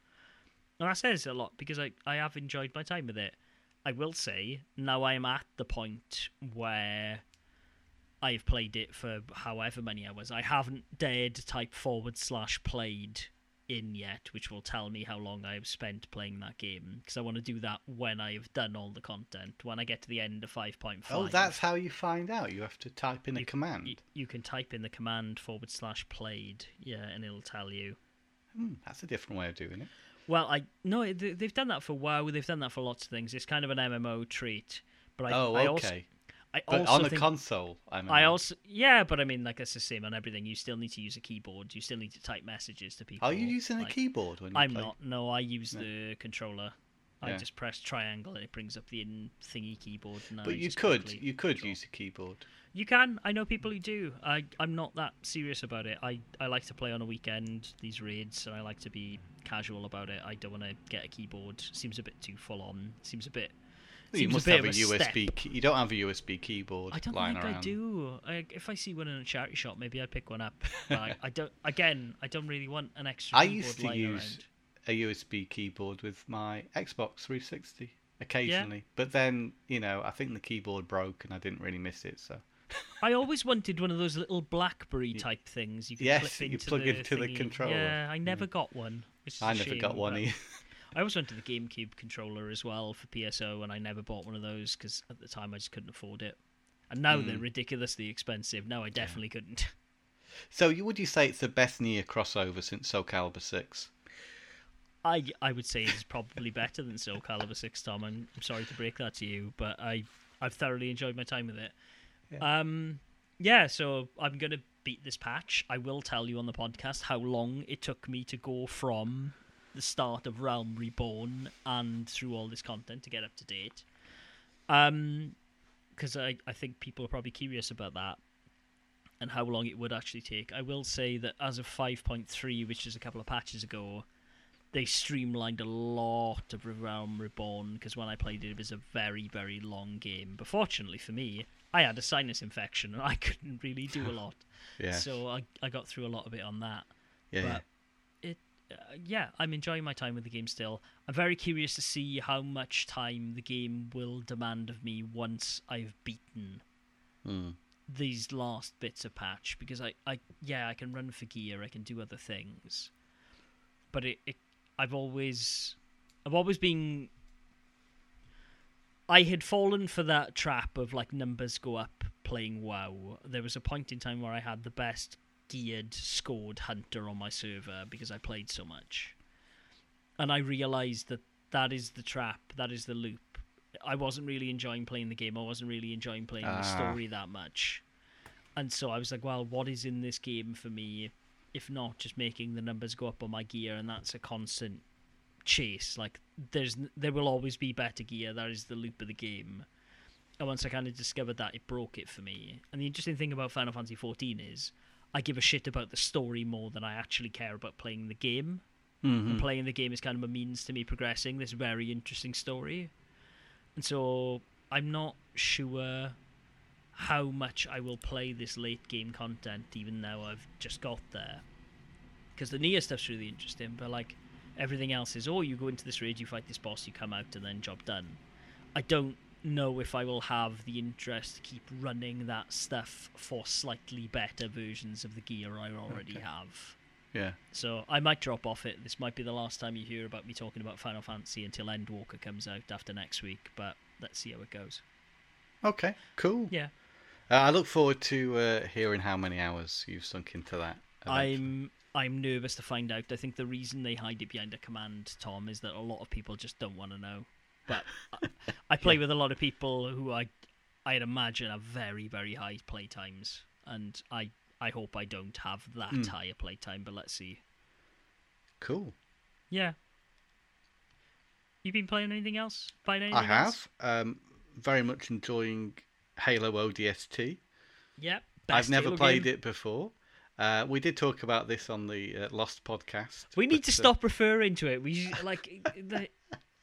And that says a lot because I, I have enjoyed my time with it. I will say, now I am at the point where I've played it for however many hours. I haven't dared to type forward slash played in yet, which will tell me how long I have spent playing that game. Because I want to do that when I've done all the content. When I get to the end of 5.5. Oh, that's how you find out. You have to type in a command. You, you can type in the command forward slash played, yeah, and it'll tell you. Hmm, that's a different way of doing it. Well, I no, they- they've done that for WoW. They've done that for lots of things. It's kind of an MMO treat. But I, oh, I okay. also, I but on the think, console, I mean, I also yeah, but I mean, like it's the same on everything. You still need to use a keyboard. You still need to type messages to people. are you using like- a keyboard when you I'm play? not. No, I use No. the controller. I Yeah. just press triangle and it brings up the in thingy keyboard. But you could, you could control. use a keyboard. You can. I know people who do. I I'm not that serious about it. I I like to play on a weekend these raids, and I like to be casual about it. I don't want to get a keyboard. Seems a bit too full on. Seems a bit. Well, you must a have a a USB. Key- you don't have a USB keyboard I don't think around. I do. I, if I see one in a charity shop, maybe I'd pick one up. I, I don't. [LAUGHS] Again, I don't really want an extra. I keyboard used to use around. a USB keyboard with my Xbox 360 occasionally, but then you know I think the keyboard broke and I didn't really miss it. So I always wanted one of those little BlackBerry type things you can Yes, clip you plug the into the controller. Yeah, I never mm. got one. is never shame, got one either. [LAUGHS] I also went to the GameCube controller as well for PSO, and I never bought one of those because at the time I just couldn't afford it. And now they're Mm. ridiculously expensive. Now I definitely couldn't. [LAUGHS] So you would you say it's the best Nier crossover since Soul Calibur 6? I I would say it's probably better than Soul Calibur Six. Tom, I'm, I'm sorry to break that to you, but I I've thoroughly enjoyed my time with it. Yeah. Um, yeah. So I'm gonna beat this patch. I will tell you on the podcast how long it took me to go from the start of Realm Reborn and through all this content to get up to date. Um, because I I think people are probably curious about that and how long it would actually take. I will say that as of 5.3, which is a couple of patches ago, they streamlined a lot of Realm Reborn because when I played it, it was a very, very long game. But fortunately for me, I had a sinus infection and I [LAUGHS] couldn't really do a lot. [LAUGHS] Yeah. So I I got through a lot of it on that. yeah. but it uh, yeah, I'm enjoying my time with the game still. I'm very curious to see how much time the game will demand of me once I've beaten. Mm. these last bits of patch because I, I yeah I can run for gear I can do other things but it, it I've always I've always been I had fallen for that trap of like numbers go up playing WoW there was a point in time where I had the best geared scored hunter on my server because I played so much and I realized that that is the trap that is the loop I wasn't really enjoying playing the game I wasn't really enjoying playing the Ah. story that much and so I was like, well, what is in this game for me? If not just making the numbers go up on my gear, and that's a constant chase. Like there's, there will always be better gear. That is the loop of the game. And once I kind of discovered that, it broke it for me. And the interesting thing about Final Fantasy XIV is, I give a shit about the story more than I actually care about playing the game. Mhm. And playing the game is kind of a means to me progressing this very interesting story. And so I'm not sure how much I will play this late game content, even though I've just got there. Because the Nier stuff's really interesting, but like everything else is, oh, you go into this raid, you fight this boss, you come out, and then job done. I don't know if I will have the interest to keep running that stuff for slightly better versions of the gear I already Okay. have. Yeah. So I might drop off it. This might be the last time you hear about me talking about Final Fantasy until Endwalker comes out after next week, but let's see how it goes. Okay. Cool. Yeah. Uh, I look forward to uh, hearing how many hours you've sunk into that. eventually. I'm I'm nervous to find out. I think the reason they hide it behind a command, Tom, is that a lot of people just don't want to know. But I, I play with a lot of people who I I'd imagine have very very high play times, and I I hope I don't have that Hmm. higher play time. But let's see. cool. Yeah. You been playing anything else? Playing anything I have. Um, very much enjoying Halo ODST. Yep. I've never played it before. Uh, we did talk about this on the uh, Lost podcast. We need but, to uh, stop referring to it. We like [LAUGHS] the,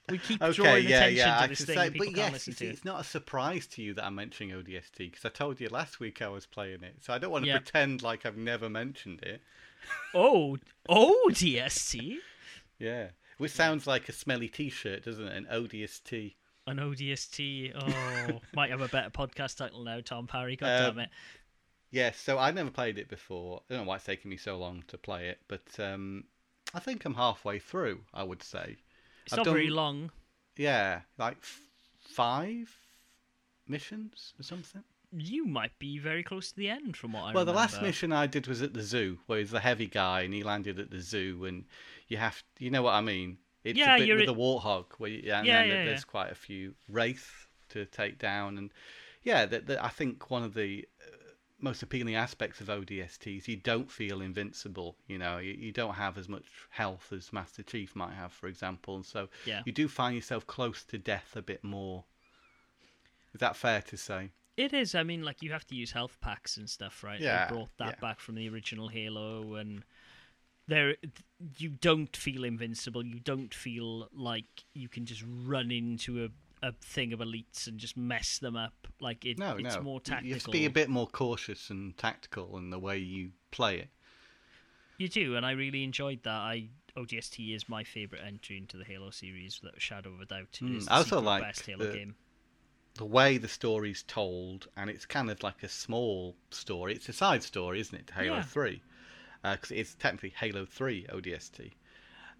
we keep Okay, drawing yeah, attention yeah. to this thing. say, and people but can't yes, listen it's, to it's not a surprise to you that I'm mentioning ODST because I told you last week I was playing it, so I don't want to Yeah. pretend like I've never mentioned it. [LAUGHS] Oh, oh, DST, Yeah, which sounds like a smelly T-shirt, doesn't it? An ODST. an ODST. Oh, [LAUGHS] might have a better podcast title now, Tom Parry. God Um, damn it! Yes, so I've never played it before. I don't know why it's taking me so long to play it, but um, I think I'm halfway through. I would say, It's I've not done- very long. yeah, like f- five missions or something. You might be very close to the end, from what I well, the last mission I did was at the zoo, where he's the heavy guy and he landed at the zoo, and you have, you know what I mean? It's Yeah, a bit you're with at- the warthog, where you, and Yeah, then yeah, there's yeah. quite a few wraith to take down, and yeah, that that I think one of the most appealing aspects of ODST is you don't feel invincible. You know, you, you don't have as much health as Master Chief might have, for example, and so Yeah. you do find yourself close to death a bit more. Is that fair to say? It is. I mean, like you have to use health packs and stuff, right? Yeah, They brought that yeah. back from the original Halo, and there you don't feel invincible. You don't feel like you can just run into a, a thing of elites and just mess them up. Like it, No, it's no. more tactical. You have to be a bit more cautious and tactical in the way you play it. You do, and I really enjoyed that. I ODST is my favorite entry into the Halo series, That shadow of a doubt. It Mm, is I the also like best Halo the- game. The way the story's told, and it's kind of like a small story. It's a side story, isn't it, to Halo Yeah. 3? Because it's technically Halo 3 ODST.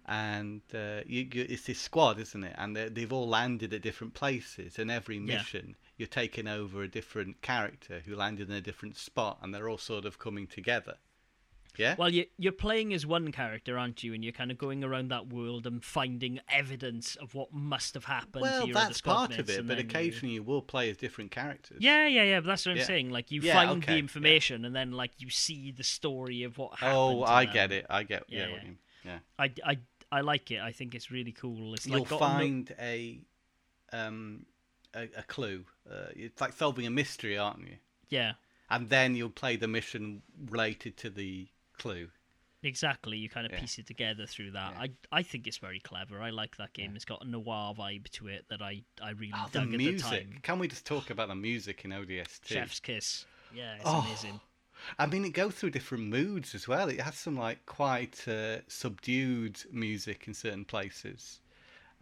And uh, you, you, it's this squad, isn't it? And they- they've all landed at different places. And every Yeah. mission, you're taking over a different character who landed in a different spot. And they're all sort of coming together. Yeah? Well, you, you're playing as one character, aren't you? And you're kind of going around that world and finding evidence of what must have happened. well, that's part of it. But then you- occasionally you will play as different characters. Yeah, yeah, yeah. But that's what I'm Yeah. saying. Like you Yeah, find okay, the yeah. information, and then like you see the story of what happened. Oh, I them. get it. I get yeah, Yeah, what you mean. Yeah. I, I, I like it. I think it's really cool. It's You'll like got a no- find a um a, a clue. Uh, it's like solving a mystery, aren't you? yeah, And then you'll play the mission related to the clue. Exactly, you kind of Yeah. piece it together through that. Yeah. I I think it's very clever. I like that game. It's got a noir vibe to it that I I really Oh, the dug at the music. time. Can we just talk about the music in ODST? Chef's kiss. Yeah, it's Oh, amazing. I mean, it goes through different moods as well. It has some like quite uh, subdued music in certain places,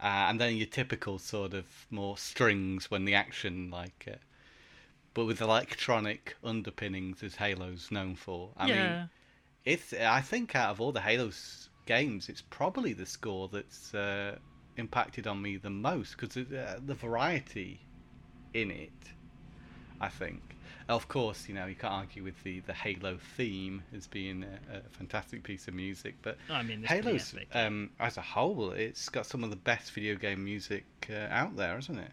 uh, and then your typical sort of more strings when the action like, uh, but with electronic underpinnings as Halo's known for. I yeah. mean, it's I think out of all the Halo's games, it's probably the score that's uh, impacted on me the most because uh, the variety in it. I think, of course, you know you can't argue with the, the Halo theme as being a, a fantastic piece of music, but I mean, Halo's um, as a whole, it's got some of the best video game music uh, out there, isn't it?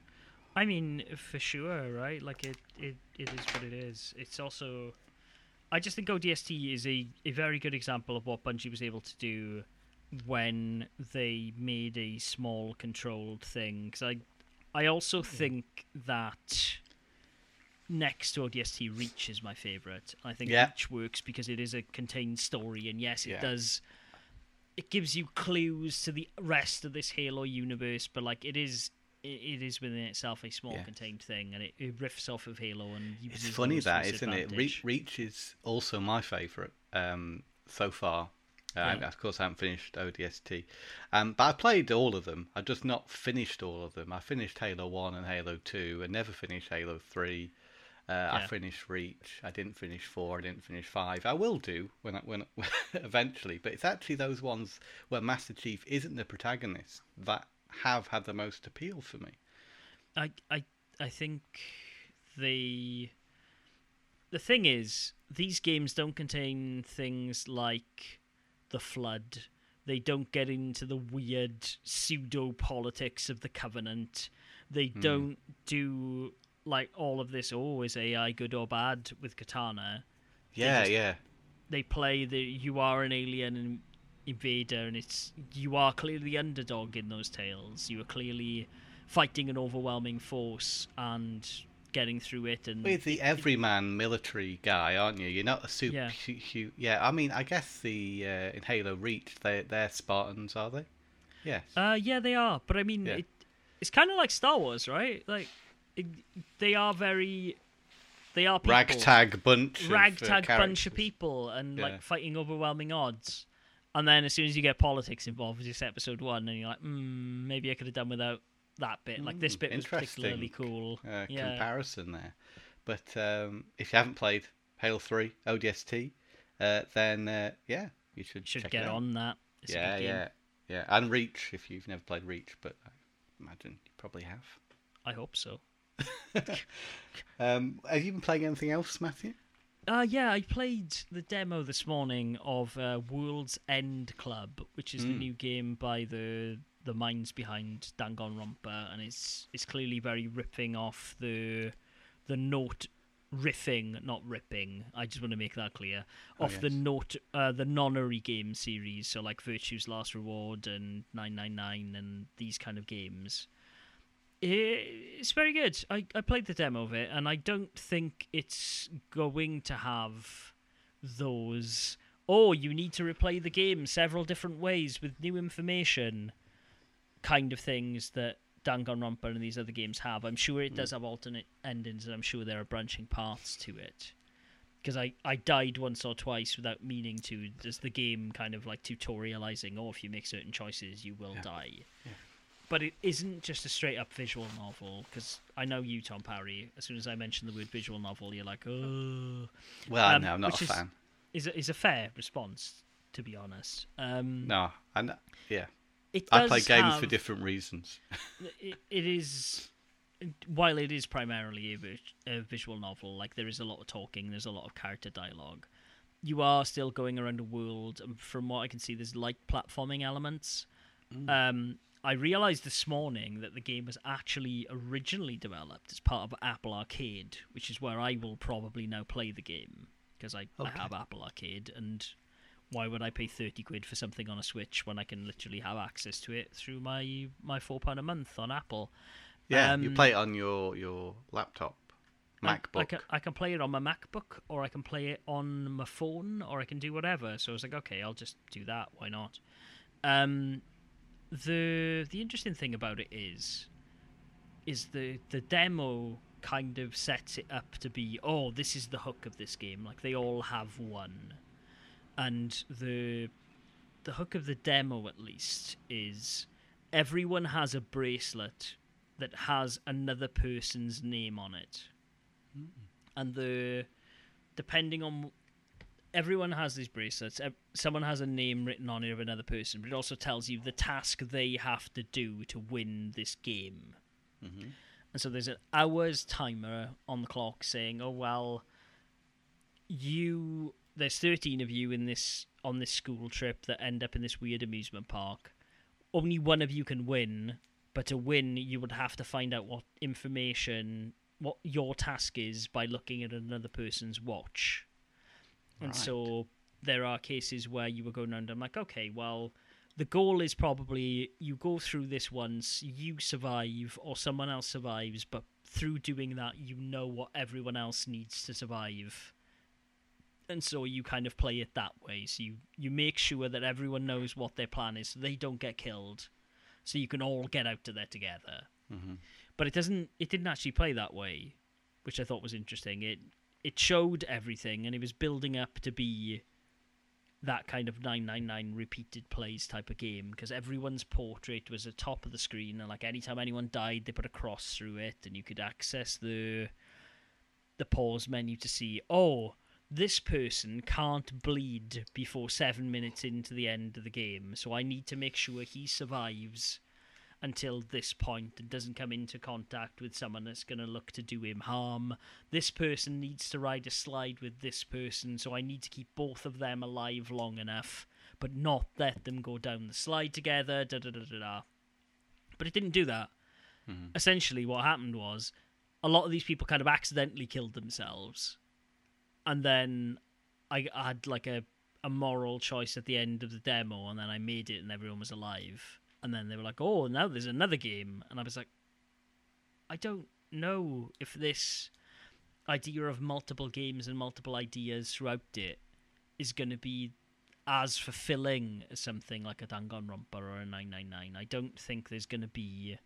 I mean, for sure, right? Like it, it, it is what it is. It's also, I just think ODST is a, a very good example of what Bungie was able to do when they made a small controlled thing. Because I, I also think that next to ODST, Reach is my favorite. I think Yeah. Reach works because it is a contained story, and yes, it Yeah. does. It gives you clues to the rest of this Halo universe, but like it is, it, is within itself a small Yeah. contained thing, and it, it riffs off of Halo and It's funny that, isn't it? Reach, Reach is also my favourite um, so far. Uh, Yeah. of course, I haven't finished ODST, um, but I played all of them. I've just not finished all of them. I finished Halo One and Halo Two, and never finished Halo Three. Uh, I finished Reach. I didn't finish Four. I didn't finish Five. I will do when I, when [LAUGHS] eventually. But it's actually those ones where Master Chief isn't the protagonist that have had the most appeal for me. I I I think the the thing is these games don't contain things like the flood. They don't get into the weird pseudo politics of the covenant. They Hmm. don't do like all of this. Oh, is AI good or bad with Cortana? Yeah, just- yeah. They play the you are an alien and invader, and it's you are clearly the underdog in those tales. You are clearly fighting an overwhelming force and getting through it. And With the everyman military guy, aren't you? You're not a super. Yeah. Yeah. yeah, I mean, I guess the uh, in Halo Reach, they they're Spartans, are they? Yes. Uh, yeah, they are. But I mean, Yeah. it, it's kind of like Star Wars, right? Like, they are very, they are people. Ragtag bunch. of, uh, ragtag bunch of people, and Yeah. like fighting overwhelming odds. And then as soon as you get politics involved, is episode one, and you're like, mm, maybe I could have done without that bit. Like this Mm, bit was particularly cool. Uh, yeah, Comparison there, but um, if you haven't played Halo Three ODST, uh, then uh, yeah, you should should check get on that. It's yeah, yeah, yeah, and Reach if you've never played Reach, but I imagine you probably have. I hope so. [LAUGHS] Um, have you been playing anything else, Matthew? Uh, yeah, I played the demo this morning of uh, World's End Club, which is the Mm. new game by the the minds behind Danganronpa, and it's it's clearly very ripping off the the note riffing, not ripping. I just want to make that clear. Oh, Off the yes. note, uh, the nonary game series, so like Virtue's Last Reward and Nine Nine Nine and these kind of games. It's very good. I, I played the demo of it, and I don't think it's going to have those. Oh, you need to replay the game several different ways with new information, kind of things that Danganronpa and these other games have. I'm sure it mm. does have alternate endings, and I'm sure there are branching paths to it. Because I, I died once or twice without meaning to. Does the game kind of like tutorializing? Oh, if you make certain choices, you will Yeah. die Yeah. But it isn't just a straight up visual novel because I know you, Tom Parry. As soon as I mention the word visual novel, you're like, oh, Well, Um, no, I'm not a is- fan. is a, is a fair response to be honest. Um, No, and yeah, it I play games have, for different reasons. [LAUGHS] It, it is while it is primarily a, a visual novel. Like there is a lot of talking, there's a lot of character dialogue. You are still going around a world, and from what I can see, there's light platforming elements. Um, I realized this morning that the game was actually originally developed as part of Apple Arcade, which is where I will probably now play the game because I, I have Apple Arcade, and why would I pay thirty quid for something on a Switch when I can literally have access to it through my my four pound a month on Apple? Yeah, you Um, play it on your your laptop. I- MacBook. I, can, I can play it on my MacBook, or I can play it on my phone, or I can do whatever. So I was like, okay, I'll just do that. Why not? Um, the the interesting thing about it is, is the the demo kind of sets it up to be, oh, this is the hook of this game. Like they all have one, and the the hook of the demo at least is everyone has a bracelet that has another person's name on it. And the depending on everyone has these bracelets someone has a name written on it of another person but it also tells you the task they have to do to win this game. Mhm. and so there's an hours timer on the clock saying oh well you there's 13 of you in this on this school trip that end up in this weird amusement park. Only one of you can win but to win you would have to find out what information what your task is by looking at another person's watch and Right. so there are cases where you were going around I'm like okay well the goal is probably you go through this once you survive or someone else survives but through doing that you know what everyone else needs to survive. And so you kind of play it that way. So you you make sure that everyone knows what their plan is so they don't get killed. So you can all get out of there together. Mhm. but it doesn't it didn't actually play that way which i thought was interesting. It it showed everything and it was building up to be that kind of 999 repeated plays type of game because everyone's portrait was at the top of the screen and like anytime anyone died they put a cross through it and you could access the the pause menu to see oh this person can't bleed before seven minutes into the end of the game so i need to make sure he survives until this point and doesn't come into contact with someone that's going to look to do him harm. This person needs to ride a slide with this person, so I need to keep both of them alive long enough, but not let them go down the slide together. Da da da da da. But it didn't do that. Mhm. Essentially, what happened was a lot of these people kind of accidentally killed themselves, and then I I had like a a moral choice at the end of the demo, and then I made it, and everyone was alive. And then they were like, "Oh, now there's another game," and I was like, "I don't know if this idea of multiple games and multiple ideas throughout it is going to be as fulfilling as something like a Danganronpa or a 999. I don't think there's going to be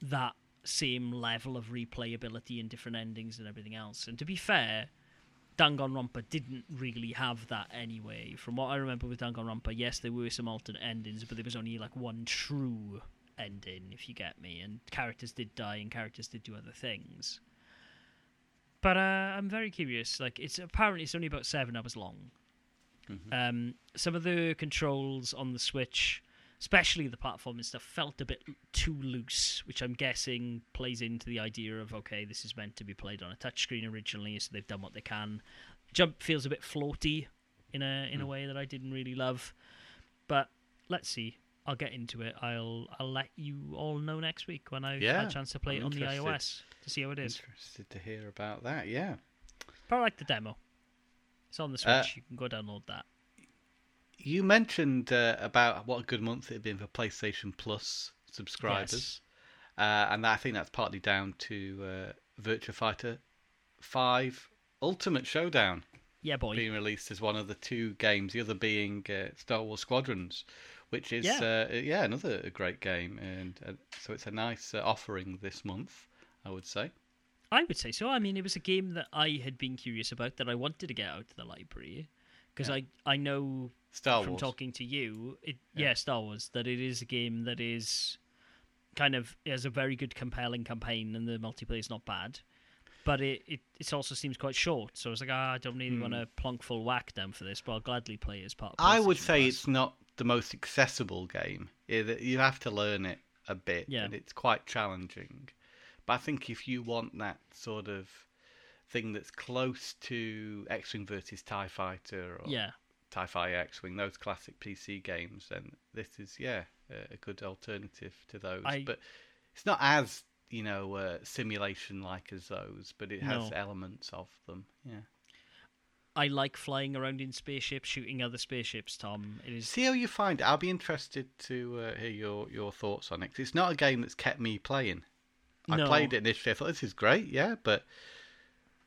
that same level of replayability and different endings and everything else. And to be fair, Danganronpa didn't really have that anyway. From what I remember with Danganronpa, yes, there were some alternate endings, but there was only like one true ending, if you get me. And characters did die, and characters did do other things. But uh, I'm very curious. Like, it's apparently it's only about seven hours long. Mhm. Um, some of the controls on the Switch, especially the platforming stuff, felt a bit too loose, which I'm guessing plays into the idea of okay, this is meant to be played on a touchscreen originally, so they've done what they can. Jump feels a bit floaty in a in a Mm. way that I didn't really love, but let's see. I'll get into it. I'll I'll let you all know next week when I've had a chance to play I'm it on the iOS to see how it is. Interested to hear about that. Yeah. But I like the demo. It's on the Switch. Uh, you can go download that. You mentioned uh, about what a good month it had been for PlayStation Plus subscribers, Yes. uh, and I think that's partly down to uh, Virtua Fighter Five Ultimate Showdown Yeah, boy. being released as one of the two games. The other being uh, Star Wars Squadrons, which is Yeah. uh, yeah another great game, and uh, so it's a nice uh, offering this month, I would say. I would say so. I mean, it was a game that I had been curious about that I wanted to get out to the library because Yeah. I I know Star Wars. from Wars. talking to you, it Yeah. yeah. Star Wars, that it is a game that is kind of has a very good compelling campaign and the multiplayer is not bad. But it, it, it also seems quite short, so I was like, ah, I don't really Hmm. want to plonk full whack down for this, but I'll gladly play it as part. of I would say Plus. it's not the most accessible game. You have to learn it a bit, Yeah. and it's quite challenging. But I think if you want that sort of thing that's close to X-wing versus Tie Fighter or yeah, Tie Fighter X-wing, those classic PC games, then this is yeah a good alternative to those. I- But it's not as you know uh, simulation like as those, but it has No. elements of them. Yeah. I like flying around in spaceships, shooting other spaceships. Tom, it is See how you find it. I'll be interested to uh, hear your, your thoughts on it. 'cause it's not a game that's kept me playing. I played it initially. I thought this is great, yeah, but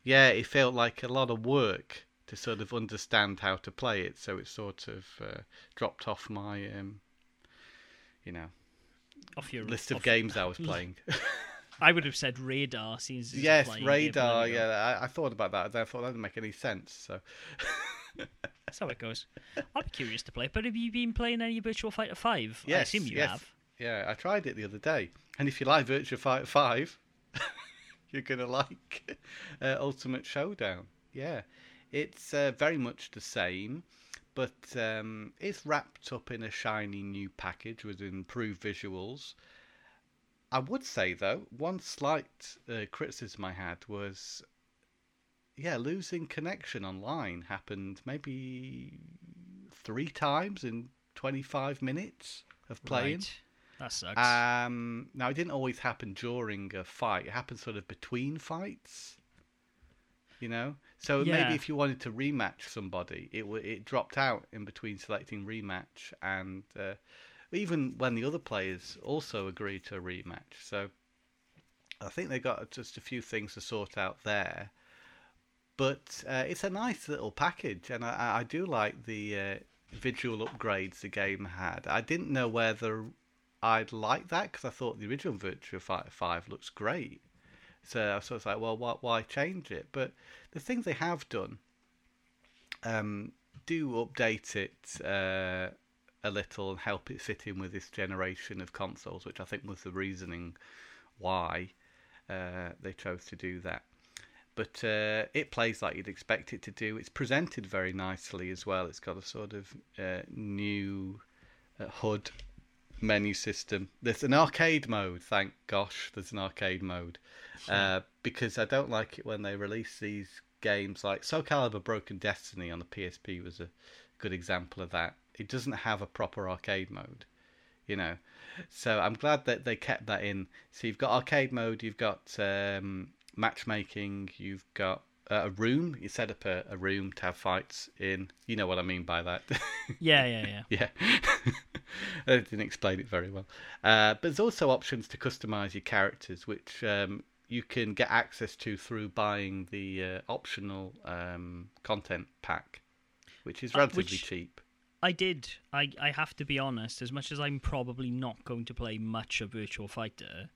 Yeah, it felt like a lot of work to sort of understand how to play it, so it sort of uh, dropped off my, um, you know, Off your list of off- games I was [LAUGHS] playing. I would have said radar. Seems yes, radar. but there we go. Yeah, I, I thought about that. I thought that didn't make any sense. So That's how it goes. I'd be curious to play. But have you been playing any Virtual Fighter Five? I yes, assume you yes. have. Yeah, I tried it the other day, and if you like Virtual Fighter Five, [LAUGHS] you're gonna like uh, Ultimate Showdown. Yeah, it's uh, very much the same, but um, it's wrapped up in a shiny new package with improved visuals. I would say though, one slight uh, criticism I had was, yeah, losing connection online happened maybe three times in 25 minutes of playing. Right. That sucks. Um, now it didn't always happen during a fight. It happened sort of between fights. You know, so Yeah. maybe if you wanted to rematch somebody, it w- it dropped out in between selecting rematch and uh, even when the other players also agreed to a rematch. So I think they got just a few things to sort out there. But uh, it's a nice little package, and I- I, do like the uh, visual upgrades the game had. I didn't know whether I'd like that because I thought the original Virtua Fighter Five looks great. So I was sort of like, well, why, why change it? But the things they have done um, do update it uh, a little and help it fit in with this generation of consoles, which I think was the reasoning why uh, they chose to do that. But uh, it plays like you'd expect it to do. It's presented very nicely as well. It's got a sort of uh, new uh, HUD menu system. There's an arcade mode, thank gosh, there's an arcade mode. Uh, because I don't like it when they release these games like Soul Calibur Broken Destiny on the PSP was a good example of that. It doesn't have a proper arcade mode, you know. So I'm glad that they kept that in. So you've got arcade mode, you've got um, matchmaking, you've got uh, a room. You set up a, a room to have fights in. You know what I mean by that. [LAUGHS] yeah, yeah, yeah. Yeah. [LAUGHS] [LAUGHS] I didn't explain it very well. Uh, but there's also options to customize your characters, which um, you can get access to through buying the uh, optional um, content pack, which is Uh, relatively which- cheap. I did. I, I have to be honest. As much as I'm probably not going to play much of Virtual Fighter,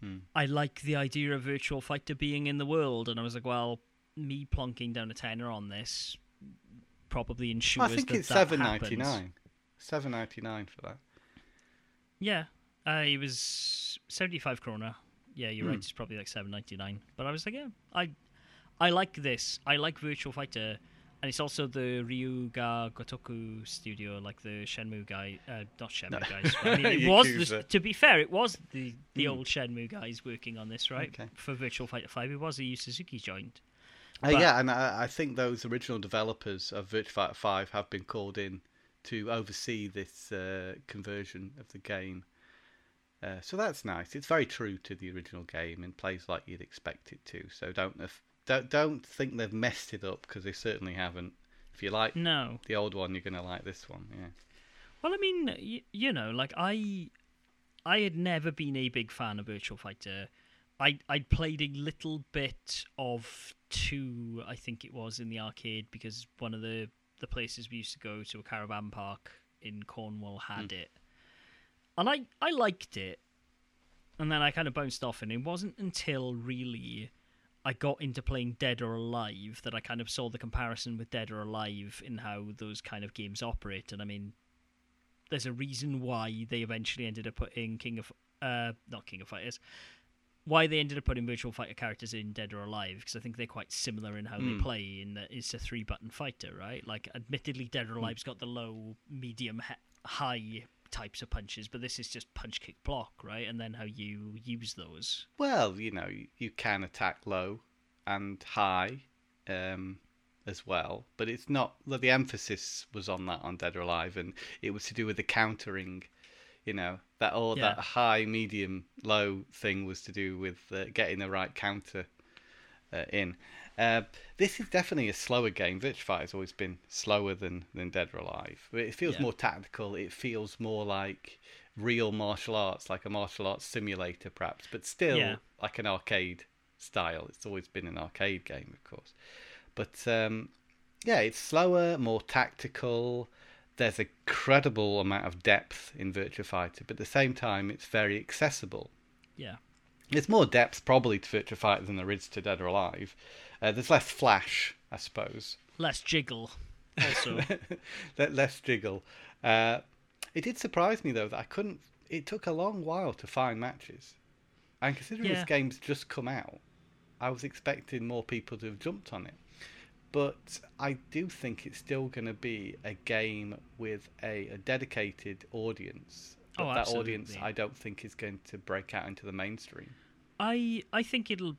Hmm. I like the idea of Virtual Fighter being in the world, and I was like, well, me plonking down a tenner on this probably ensures I think that it's that seven ninety nine. Seven ninety nine for that. Yeah, uh, it was seventy-five krona. Yeah, you're Hmm. right. It's probably like seven ninety-nine. But I was like, yeah, I, I like this. I like Virtual Fighter, and it's also the Ryu Ga Gotoku studio, like the Shenmue guy. Uh, not Shenmue guys. but I [LAUGHS] mean, it was. The, to be fair, it was the the Hmm. old Shenmue guys working on this, right? Okay. For Virtual Fighter Five, it was a Yu Suzuki joint. Uh, yeah, and I, I think those original developers of Virtual Fighter 5 have been called in to oversee this uh, conversion of the game. Uh, so that's nice. It's very true to the original game and plays like you'd expect it to. So don't don't don't think they've messed it up because they certainly haven't. If you like No, the old one, you're gonna like this one. Yeah. Well, I mean, y- you know, like I, I had never been a big fan of Virtual Fighter. I I'd played a little bit of two, I think it was in the arcade because one of the the places we used to go to a caravan park in Cornwall had it, and I I liked it, and then I kind of bounced off, and it wasn't until really. I got into playing Dead or Alive that I kind of saw the comparison with Dead or Alive in how those kind of games operate. And I mean, there's a reason why they eventually ended up putting King of uh not King of Fighters why they ended up putting virtual fighter characters in Dead or Alive because I think they're quite similar in how Hmm. they play in that it's a three button fighter right like admittedly Dead or Alive's got the low medium he- high types of punches but this is just punch kick block right and then how you use those Well, you know, you, you can attack low and high um, as well, but it's not. Well, the emphasis was on that on Dead or Alive, and it was to do with the countering. You know that all Yeah. that high, medium, low thing was to do with uh, getting the right counter uh, in. Uh, this is definitely a slower game. Virtua has always been slower than, than Dead or Alive. It feels Yeah. more tactical. It feels more like real martial arts, like a martial arts simulator, perhaps, but still Yeah. like an arcade style. It's always been an arcade game, of course. But um, yeah, it's slower, more tactical. There's a credible amount of depth in Virtua Fighter, but at the same time, it's very accessible. Yeah. There's more depth probably to Virtua Fighter than there is to Dead or Alive. Uh, there's less flash, I suppose. Less jiggle, also. [LAUGHS] less jiggle. Uh, it did surprise me though that I couldn't. It took a long while to find matches, and considering Yeah. this game's just come out, I was expecting more people to have jumped on it. But I do think it's still going to be a game with a, a dedicated audience. But Oh, that audience. I don't think is going to break out into the mainstream. I I think it'll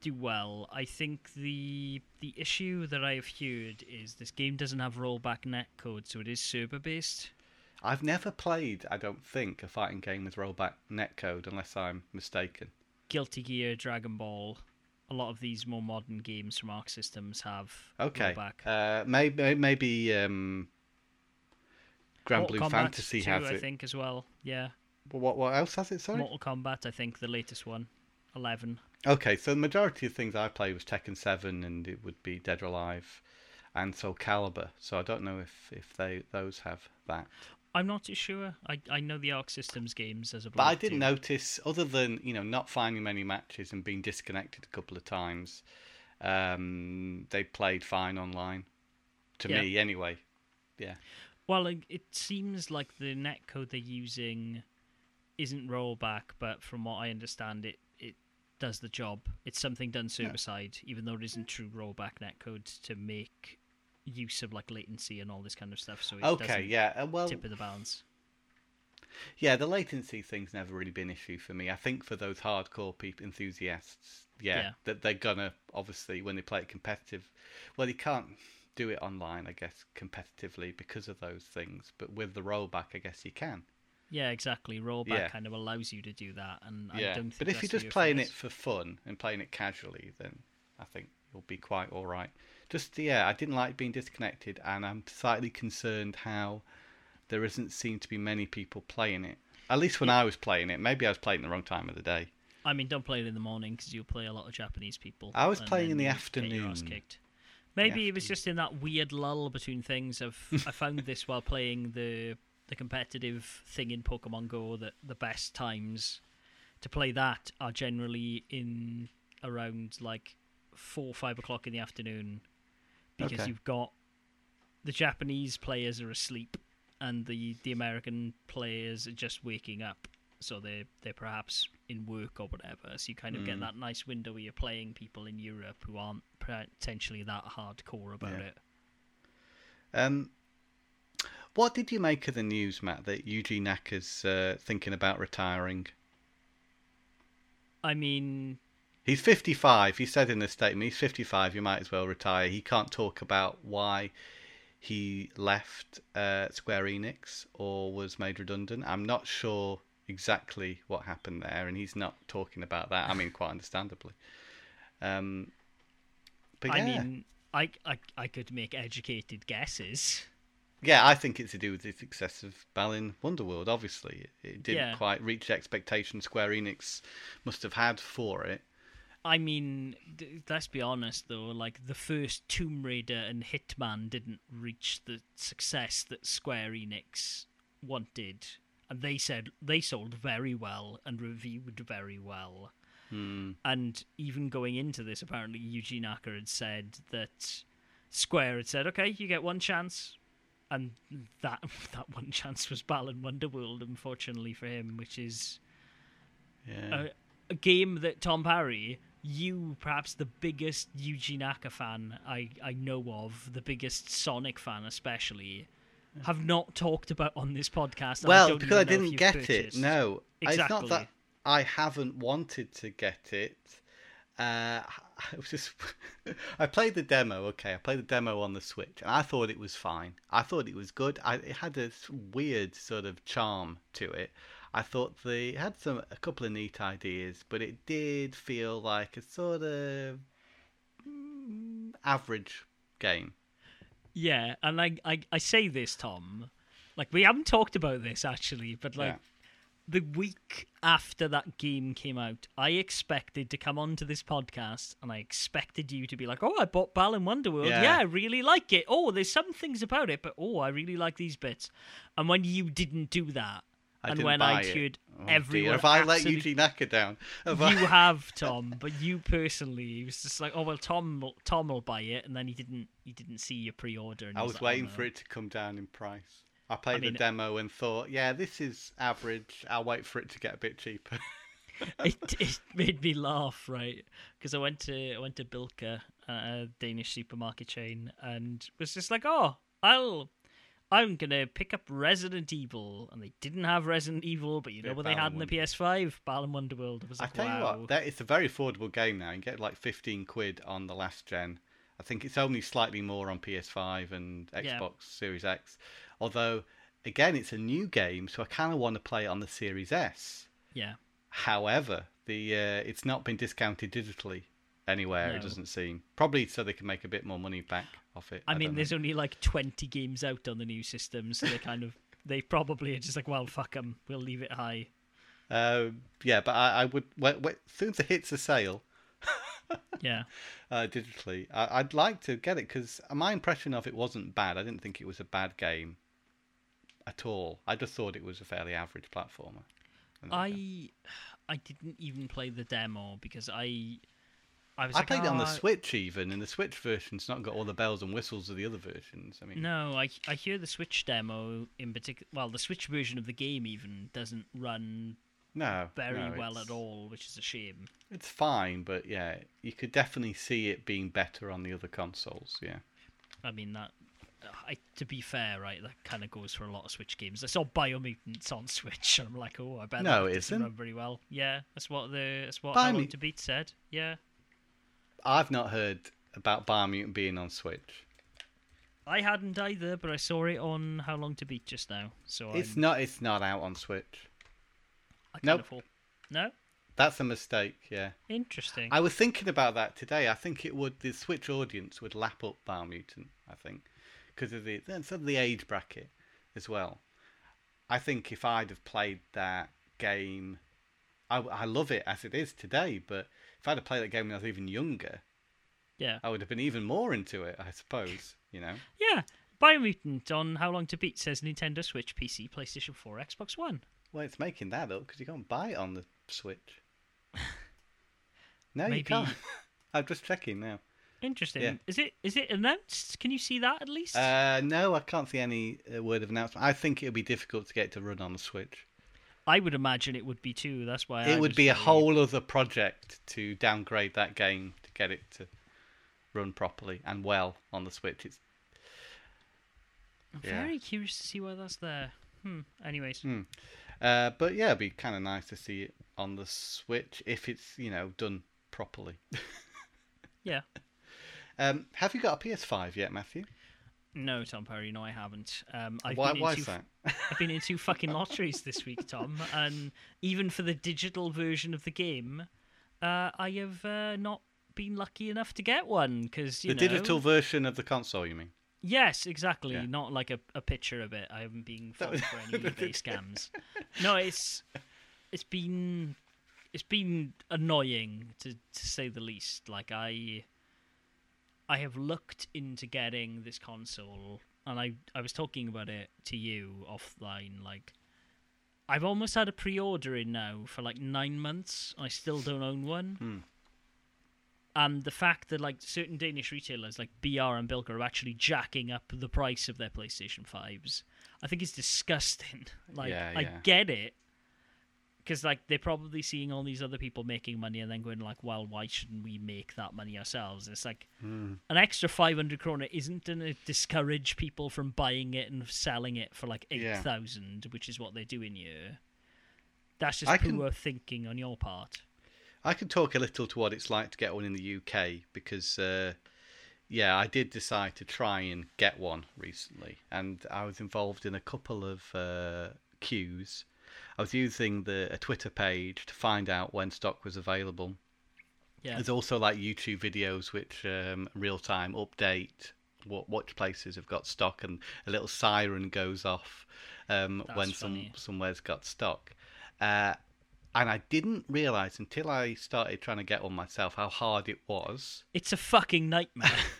do well. I think the the issue that I've heard is this game doesn't have rollback netcode, so it is server based. I've never played, I don't think, a fighting game with rollback netcode unless I'm mistaken. Guilty Gear, Dragon Ball, a lot of these more modern games from Arc Systems have Okay. Uh, maybe maybe um, Grand Mortal Blue Kombat Fantasy 2, has I think as well. Yeah, What what else has it? Sorry. Mortal Kombat. I think the latest one, eleven. Okay, so the majority of things I play was Tekken Seven, and it would be Dead or Alive, and Soul Calibur. So I don't know if if they those have that. I'm not too sure. I I know the Arc Systems games as a. But I didn't do. notice, other than you know not finding many matches and being disconnected a couple of times, um, they played fine online. To Yeah. me, anyway. Yeah. Well, it seems like the netcode they're using isn't rollback, but from what I understand, it it does the job. It's something done server side, even though it isn't true rollback netcode to make use of like latency and all this kind of stuff. So it Okay. Yeah. uh, Well, tip of the balance. Yeah, the latency thing's never really been an issue for me. I think for those hardcore people, enthusiasts, yeah, Yeah. that they're gonna obviously when they play it competitive. Well, you can't do it online, I guess, competitively because of those things. But with the rollback, I guess you can. Yeah, exactly. Rollback Yeah. kind of allows you to do that, and I yeah, don't think but if you're just playing it for fun and playing it casually, then I think you'll be quite all right. Just yeah, I didn't like being disconnected, and I'm slightly concerned how there doesn't seem to be many people playing it. At least when I was playing it, maybe I was playing the wrong time of the day. I mean, don't play it in the morning because you'll play a lot of Japanese people. I was playing in the you'll get your ass afternoon. kicked. Maybe it was just in that weird lull between things. I've [LAUGHS] I found this while playing the the competitive thing in Pokemon Go that the best times to play that are generally in around like four five o'clock in the afternoon because Okay. you've got the Japanese players are asleep and the the American players are just waking up so they're they're perhaps in work or whatever so you kind of get Mm. that nice window where you're playing people in Europe who aren't potentially that hardcore about Yeah. it Um, what did you make of the news, Matt, that Yuji Naka's uh, thinking about retiring? I mean He's 55. He said in a statement, he's 55. You might as well retire. He can't talk about why he left uh, Square Enix or was made redundant. I'm not sure exactly what happened there, and he's not talking about that. I mean, quite understandably. Um, but I yeah. mean I, I I could make educated guesses Yeah, I think it's to do with the success of Balan Wonderworld. Obviously, it didn't Yeah. quite reach the expectations Square Enix must have had for it. I mean, d- let's be honest though. Like the first Tomb Raider and Hitman didn't reach the success that Square Enix wanted, and they said they sold very well and reviewed very well. Hmm. And even going into this, apparently Yuji Naka had said that Square had said, "Okay, you get one chance," and that [LAUGHS] that one chance was Balan Wonderworld, unfortunately for him, which is Yeah. a, a game that Tom Parry, you perhaps the biggest Yuji Naka fan I, I know of, the biggest Sonic fan especially, have not talked about on this podcast. well, don't because I even know if didn't you've get it. purchased. No, it's not that I haven't wanted to get it. Uh, [LAUGHS] I was just [LAUGHS] I played the demo. Okay, I played the demo on the Switch, and I thought it was fine. I thought it was good. I, it had a weird sort of charm to it. I thought they had some a couple of neat ideas, but it did feel like a sort of mm, average game. Yeah, and I, I I say this, Tom, like we haven't talked about this actually, but like Yeah. the week after that game came out, I expected to come onto this podcast and I expected you to be like, "Oh, I bought Balan Wonderworld. Yeah. Yeah. I really like it. Oh, there's some things about it, but oh, I really like these bits." And when you didn't do that, I and when I heard Oh, everyone, dear. Have I let Yuji Naka down? [LAUGHS] Have you I... have Tom, but you personally, it was just like, oh well, Tom, will- Tom will buy it, and then he didn't. He didn't see your pre-order. And I he was like, oh, waiting no. for it to come down in price. I played mean- the demo and thought, yeah, this is average. I'll wait for it to get a bit cheaper. [LAUGHS] it, it made me laugh, right? Because I went to I went to Bilka, uh, a Danish supermarket chain, and was just like, oh, I'll. I'm gonna pick up Resident Evil, and they didn't have Resident Evil, but you know Yeah, what they had in the PS5? Balan Wonderworld. I was I like, tell wow. you what, that, it's a very affordable game now. You get like 15 quid on the last gen. I think it's only slightly more on PS5 and Xbox Yeah. Series X. Although, again, it's a new game, so I kind of want to play it on the Series S. yeah, However, the uh, it's not been discounted digitally anywhere. It doesn't seem probably so they can make a bit more money back off it. I, mean, don't know. there's only like 20 games out on the new system, so they kind of [LAUGHS] they probably are just like, well, fuck them, we'll leave it high. Um, yeah, but I, I would when, as soon as it hits a sale [LAUGHS] Yeah, uh, digitally, I, I'd like to get it because my impression of it wasn't bad. I didn't think it was a bad game at all. I just thought it was a fairly average platformer. I I didn't even play the demo because I I I like, played it on the "Oh, Switch even, and the Switch version's not got all the bells and whistles of the other versions. I mean, No, I I hear the Switch demo in particular. Well, the Switch version of the game even doesn't run no, very no, well at all, which is a shame. It's fine, but yeah, you could definitely see it being better on the other consoles. Yeah. I mean that. I, to be fair, right, that kind of goes for a lot of Switch games. I saw Biomutants on Switch, and I'm like, oh, I bet No, that it doesn't isn't. run very well. Yeah, that's what the that's what How to Beat said. Yeah, I've not heard about Biomutant being on Switch. I hadn't either, but I saw it on How Long to Beat just now. So It's I'm, not. It's not out on Switch. I Nope. no, That's a mistake. Yeah. interesting. I was thinking about that today. I think it would the Switch audience would lap up Biomutant. I think because of the sort of the age bracket as well. I think if I'd have played that game, I, I love it as it is today. But if I'd have played that game when I was even younger, yeah, I would have been even more into it. I suppose you know. yeah. Biomutant on How Long to Beat says Nintendo Switch, PC, PlayStation 4, Xbox One. Well, it's making that up because you can't buy it on the Switch. [LAUGHS] No, you can't. [LAUGHS] I'm just checking now. Interesting. Yeah. Is it is it announced? Can you see that at least? Uh, no, I can't see any uh, word of announcement. I think it would be difficult to get it to run on the Switch. I would imagine it would be too. That's why I it would be a whole other project to downgrade that game to get it to run properly and well on the Switch. It's I'm yeah. very curious to see why that's there. Hmm. Anyways, Hmm. uh, but yeah, it'd be kind of nice to see it on the Switch if it's you know done properly. [LAUGHS] yeah. Um, have you got a PS5 yet, Matthew? No, Tom Parry. No, I haven't. Um, I've why? been Why into is that? [LAUGHS] I've been in two fucking lotteries this week, Tom, and even for the digital version of the game, uh, I have uh, not been lucky enough to get one because you the know. digital version of the console, you mean? Yes, exactly. Yeah. Not like a, a picture of it. I haven't been was- for any [LAUGHS] eBay scams. No, it's it's been it's been annoying to to say the least. Like I I have looked into getting this console and I I was talking about it to you offline like I've almost had a pre-order in now for like 9 months. I still don't own one. Hmm. And the fact that like certain Danish retailers like BR and Bilka are actually jacking up the price of their PlayStation 5s, I think it's disgusting. [LAUGHS] Like Yeah, I get it because like they're probably seeing all these other people making money and then going like, well, why shouldn't we make that money ourselves? It's like Hmm. an extra 500 krona isn't going to discourage people from buying it and selling it for like Yeah. 8,000, which is what they're doing here. That's just I poor can- thinking on your part. I can talk a little to what it's like to get one in the UK because, uh, yeah, I did decide to try and get one recently, and I was involved in a couple of uh, queues. I was using the a Twitter page to find out when stock was available. Yeah. There's also like YouTube videos which um, real time update what watch places have got stock, and a little siren goes off um, when some somewhere's got stock. Uh, and I didn't realize until I started trying to get one myself how hard it was. It's a fucking nightmare. [LAUGHS]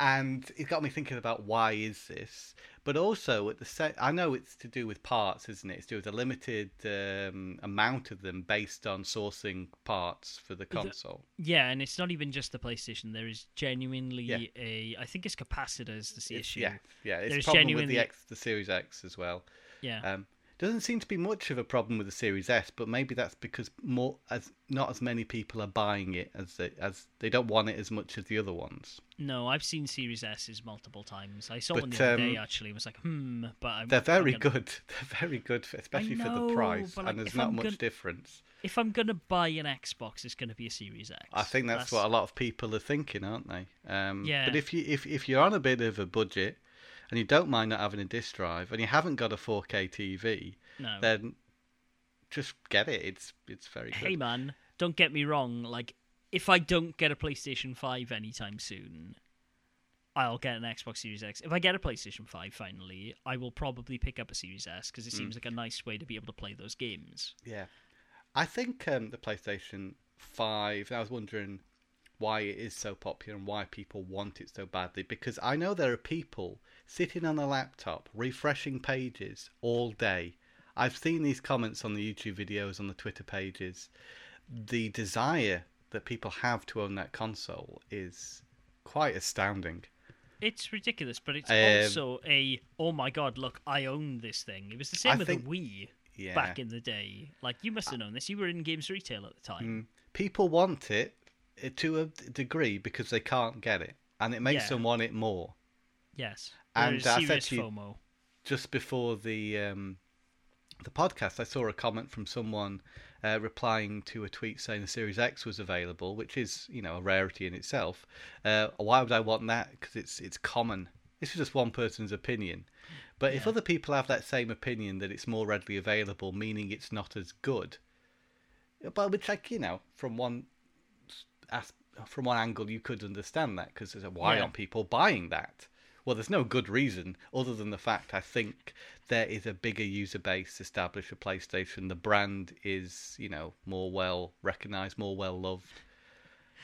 and it got me thinking about why is this but also at the set i know it's to do with parts isn't it it's to do with a limited um, amount of them based on sourcing parts for the console yeah, and it's not even just the PlayStation. There is genuinely Yeah. a. I think it's capacitors that's the It's- issue. yeah yeah it's There's problem with genuinely- the x the series x as well Yeah. um, doesn't seem to be much of a problem with the Series S, but maybe that's because more as not as many people are buying it as they, as they don't want it as much as the other ones. No, I've seen Series S's multiple times. I saw But, one the other day um, actually. Was like, hmm, but I'm, They're very gonna- good. [LAUGHS] They're very good, for, especially for the price, like, and there's not I'm much gonna- difference. If I'm gonna buy an Xbox, it's gonna be a Series X. I think that's, what a lot of people are thinking, aren't they? Um, Yeah. But if you if if you're on a bit of a budget and you don't mind not having a disc drive and you haven't got a 4K TV, No. then just get it. It's it's very good. Hey man, don't get me wrong. Like, if I don't get a PlayStation Five anytime soon, I'll get an Xbox Series X. If I get a PlayStation Five finally, I will probably pick up a Series S because it Mm. seems like a nice way to be able to play those games. Yeah, I think um, the PlayStation Five. I was wondering why it is so popular and why people want it so badly. Because I know there are people sitting on a laptop refreshing pages all day. I've seen these comments on the YouTube videos, on the Twitter pages. The desire that people have to own that console is quite astounding. It's ridiculous, but it's Um, also a oh my god, look, I own this thing. It was the same I with think- the Wii Yeah. back in the day. Like you must have known this. You were in games retail at the time. Mm. People want it uh, to a degree because they can't get it, and it makes Yeah. them want it more. Yes, And I said to you- FOMO. just before the um, the podcast, I saw a comment from someone uh, replying to a tweet saying the Series X was available, which is you know a rarity in itself. Uh, why would I want that? Because it's it's common. This is just one person's opinion. But if other people have that same opinion that it's more readily available, meaning it's not as good, but which like you know from one from one angle you could understand that because why Yeah. aren't people buying that? Well, there's no good reason other than the fact I think there is a bigger user base established for PlayStation. The brand is, you know, more well recognized, more well loved.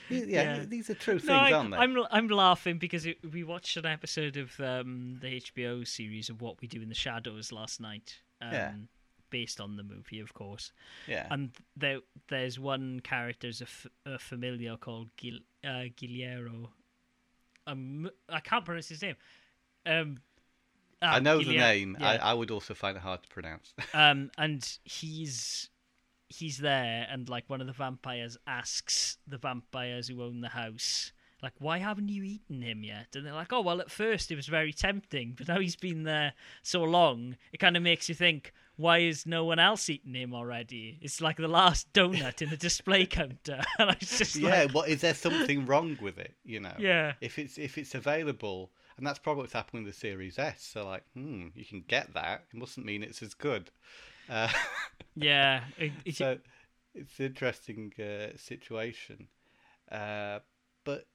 Yeah, Yeah. these are true things, I, aren't they? I'm I'm laughing because it, we watched an episode of um, the HBO series of What We Do in the Shadows last night. Um, Yeah. Based on the movie, of course. Yeah. And there, there's one character, a, f- a familiar called Gil, uh, Guillermo. Um, I can't pronounce his name. Um, ah, I know the name. I. I would also find it hard to pronounce. [LAUGHS] um, and he's he's there, and like one of the vampires asks the vampires who own the house, like, "Why haven't you eaten him yet?" And they're like, "Oh, well, at first it was very tempting, but now he's been there so long, it kind of makes you think." Why is no one else eating him already? It's like the last donut in the display counter, [LAUGHS] and I was just yeah, like, what is there something wrong with it? You know, yeah, if it's if it's available, and that's probably what's happening with the Series S. So like, hmm, you can get that. It mustn't mean it's as good. Uh, [LAUGHS] yeah. It, so it's an interesting uh, situation, uh, but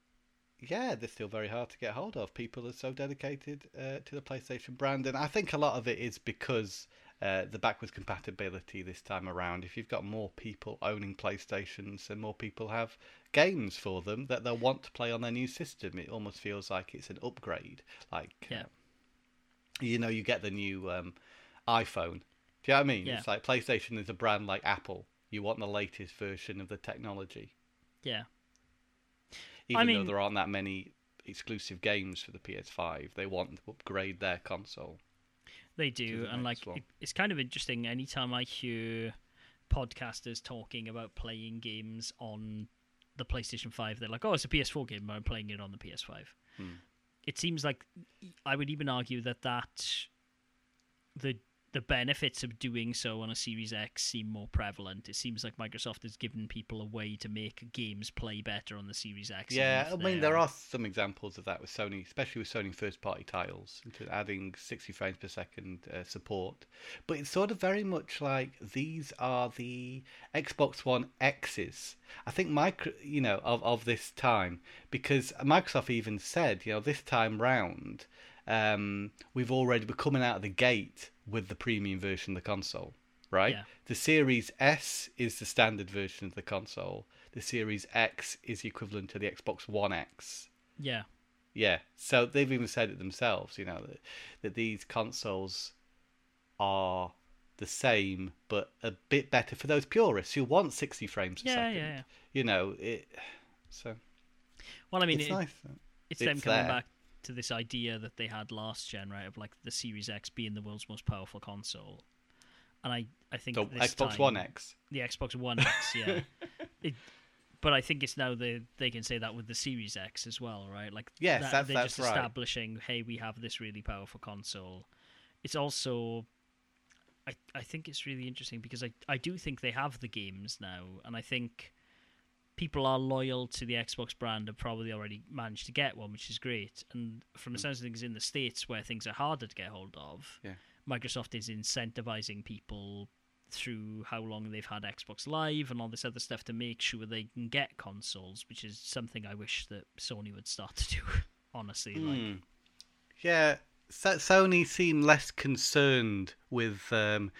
yeah, they're still very hard to get hold of. People are so dedicated uh, to the PlayStation brand, and I think a lot of it is because uh, the backwards compatibility this time around. If you've got more people owning PlayStations, and more people have games for them that they'll want to play on their new system. It almost feels like it's an upgrade. Like, Yeah. you know, you get the new um, iPhone. Do you know what I mean? Yeah. It's like PlayStation is a brand like Apple. You want the latest version of the technology, yeah. even mean- though there aren't that many exclusive games for the PS5. They want to upgrade their console. They do, the and like it, it's kind of interesting. Anytime I hear podcasters talking about playing games on the PlayStation Five, they're like, "Oh, it's a PS4 game, but I'm playing it on the PS5." Hmm. It seems like I would even argue that that the the benefits of doing so on a Series X seem more prevalent. It seems like Microsoft has given people a way to make games play better on the Series X. Yeah, I mean there are some examples of that with Sony, especially with Sony first-party titles, into adding 60 frames per second uh, support. But it's sort of very much like these are the Xbox One X's. I think micro, you know, of of this time because Microsoft even said, you know, this time round, um, we've already we're coming out of the gate with the premium version of the console. right? Yeah. The Series S is the standard version of the console. The Series X is equivalent to the Xbox One X. Yeah. Yeah, so they've even said it themselves, you know, that, that these consoles are the same but a bit better for those purists who want 60 frames a Yeah, second. yeah, yeah. You know, it. So Well, I mean, it's it, nice. it's them It's coming there. back to this idea that they had last gen, right? Of like the Series X being the world's most powerful console, and I, I think this Xbox time- One X. the Xbox One X, [LAUGHS] yeah. it, but I think it's now they they can say that with the Series X as well, right? Like Yes, that- that's- they're that's just right. establishing, hey, we have this really powerful console. It's also, I I think it's really interesting because I I do think they have the games now, and I think people are loyal to the Xbox brand and probably already managed to get one, which is great. And from the sense of things in the states where things are harder to get hold of, Yeah. Microsoft is incentivizing people through how long they've had Xbox Live and all this other stuff to make sure they can get consoles, which is something I wish that Sony would start to do. [LAUGHS] Honestly, like Hmm. Yeah, So- Sony seem less concerned with um,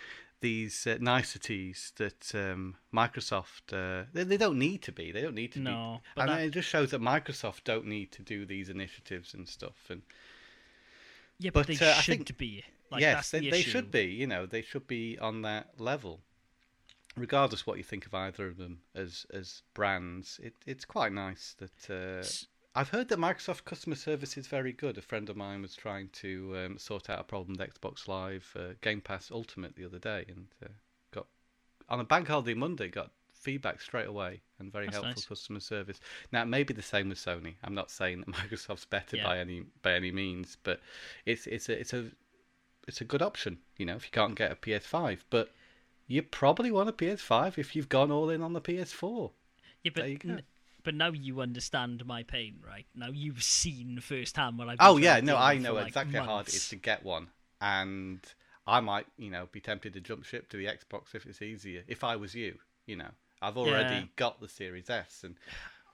these uh, niceties that um, Microsoft. Uh, they, they don't need to be. They don't need to No, be. And that- it just shows that Microsoft don't need to do these initiatives and stuff. And yeah, but, but, they uh, I should think- be. Like, yes, they, the they should be. You know, they should be on that level. Regardless what you think of either of them as as brands, it, it's quite nice that uh, S- I've heard that Microsoft customer service is very good. A friend of mine was trying to um, sort out a problem with Xbox Live uh, Game Pass Ultimate the other day, and uh, got on a bank holiday Monday got feedback straight away and very That's helpful nice. customer service. Now it may be the same with Sony. I'm not saying that [LAUGHS] Microsoft's better Yeah. by any by any means, but it's it's a it's a it's a good option. You know, if you can't get a PS5, but you probably want a PS5 if you've gone all in on the PS4. Yeah, but There you go. n- but now you understand my pain, right? Now you've seen firsthand what I've. Oh yeah, no, I know like, exactly how hard it is to get one, and I might, you know, be tempted to jump ship to the Xbox if it's easier. If I was you, you know, I've already Yeah. got the Series S, and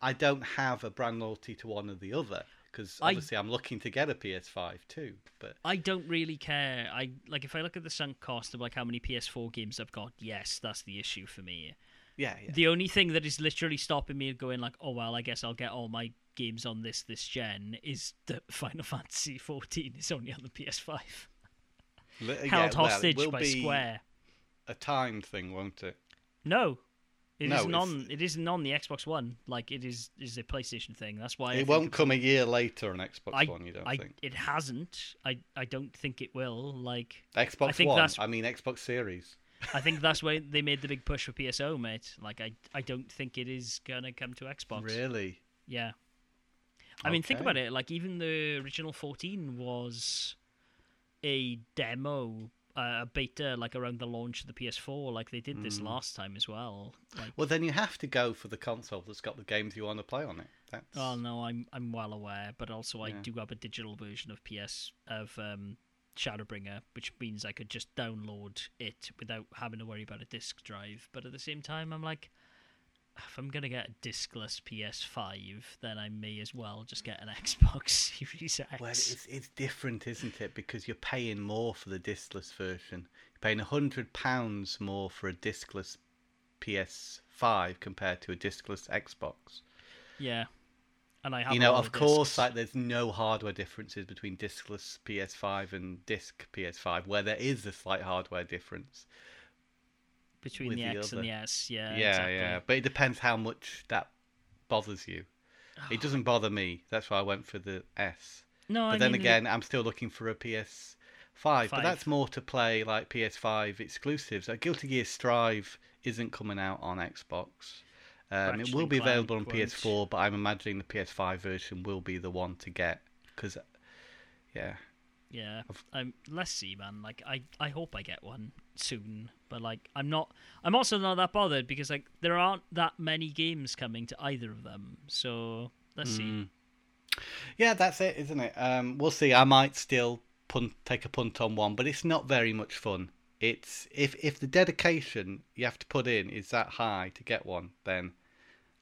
I don't have a brand loyalty to one or the other because I- obviously I'm looking to get a PS5 too. But I don't really care. I like if I look at the sunk cost of like how many PS4 games I've got. Yes, that's the issue for me. Yeah, yeah, The only thing that is literally stopping me going like, oh well, I guess I'll get all my games on this this gen is that [LAUGHS] Final Fantasy 14 is only on the PS5, Li- yeah, held it hostage by Square. A timed thing, won't it? No, it No, not on. It isn't on the Xbox One. Like it is is a PlayStation thing. That's why it won't come a year later on Xbox I, One. You don't I, think? It hasn't. I, I don't think it will. Like Xbox think One. that's- I mean Xbox Series. I think that's why they made the big push for PSO, mate. Like I, I don't think it is gonna come to Xbox. Really? Yeah. I mean, think about it. Like even the original 14 was a demo, uh, a beta, like around the launch of the PS4. Like they did this Mm. last time as well. Like, Well, then you have to go for the console that's got the games you want to play on it. That's oh no, I'm I'm well aware, but also I do have a digital version of PS of um, Shadowbringer, which means I could just download it without having to worry about a disk drive. But at the same time, I'm like. If I'm gonna get a discless PS5, then I may as well just get an [LAUGHS] Xbox Series X. Well, it's it's different, isn't it? Because you're paying more for the discless version. You're paying a hundred pounds more for a discless PS5 compared to a discless Xbox. Yeah, and I have you know, of course, like there's no hardware differences between discless PS5 and disc PS5, where there is a slight hardware difference. between the the X and the S. Yeah, yeah, exactly. yeah, but it depends how much that bothers you. It [SIGHS] doesn't bother me. That's why I went for the S. No, But I then mean, again, I'm still looking for a PS5. But that's more to play like PS5 exclusives. Uh, Guilty Gear Strive isn't coming out on Xbox. Um, it will be available on won't. PS4, but I'm imagining the PS5 version will be the one to get. Because, yeah. yeah. Let's see, man. Like, I I hope I get one soon, but like, I'm not. I'm also not that bothered because like there aren't that many games coming to either of them. So let's see. Mm. Yeah, that's it, isn't it? Um, we'll see. I might still punt, take a punt on one, but it's not very much fun. It's if if the dedication you have to put in is that high to get one, then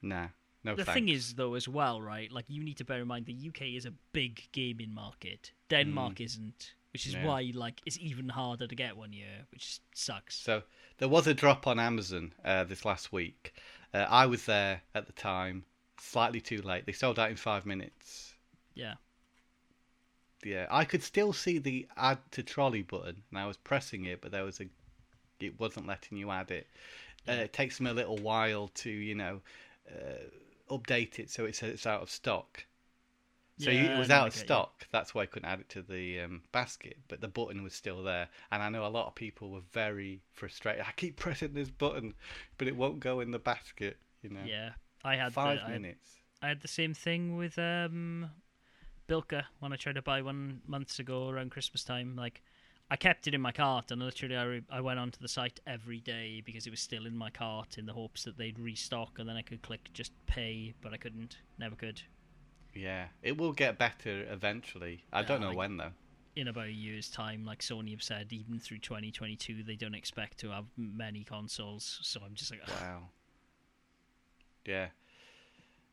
nah, no the thanks. thing is, though, as well, right? Like, you need to bear in mind the UK is a big gaming market. Denmark Mm. isn't. which is Yeah. why like it's even harder to get one year, which sucks. So there was a drop on Amazon uh, this last week. Uh, I was there at the time, slightly too late. They sold out in five minutes. Yeah. Yeah, I could still see the add to trolley button, and I was pressing it, but there was a, it wasn't letting you add it. Uh, it takes me a little while to, you know, uh, update it so it says it's out of stock. So you, it was out of get you. stock. That's why I couldn't add it to the um, basket. But the button was still there, and I know a lot of people were very frustrated. I keep [LAUGHS] pressing this button, but it won't go in the basket. You know, Yeah, I had five the, I minutes. I had the same thing with um, Bilka when I tried to buy one months ago around Christmas time. Like, I kept it in my cart, and literally I, re- I went onto the site every day because it was still in my cart in the hopes that they'd restock, and then I could click just pay, but I couldn't, never could. Yeah, it will get better eventually. I don't know like- when though. In about a year's time, like Sony have said, even through 2022, they don't expect to have many consoles. So I'm just like, ugh. Wow. Yeah.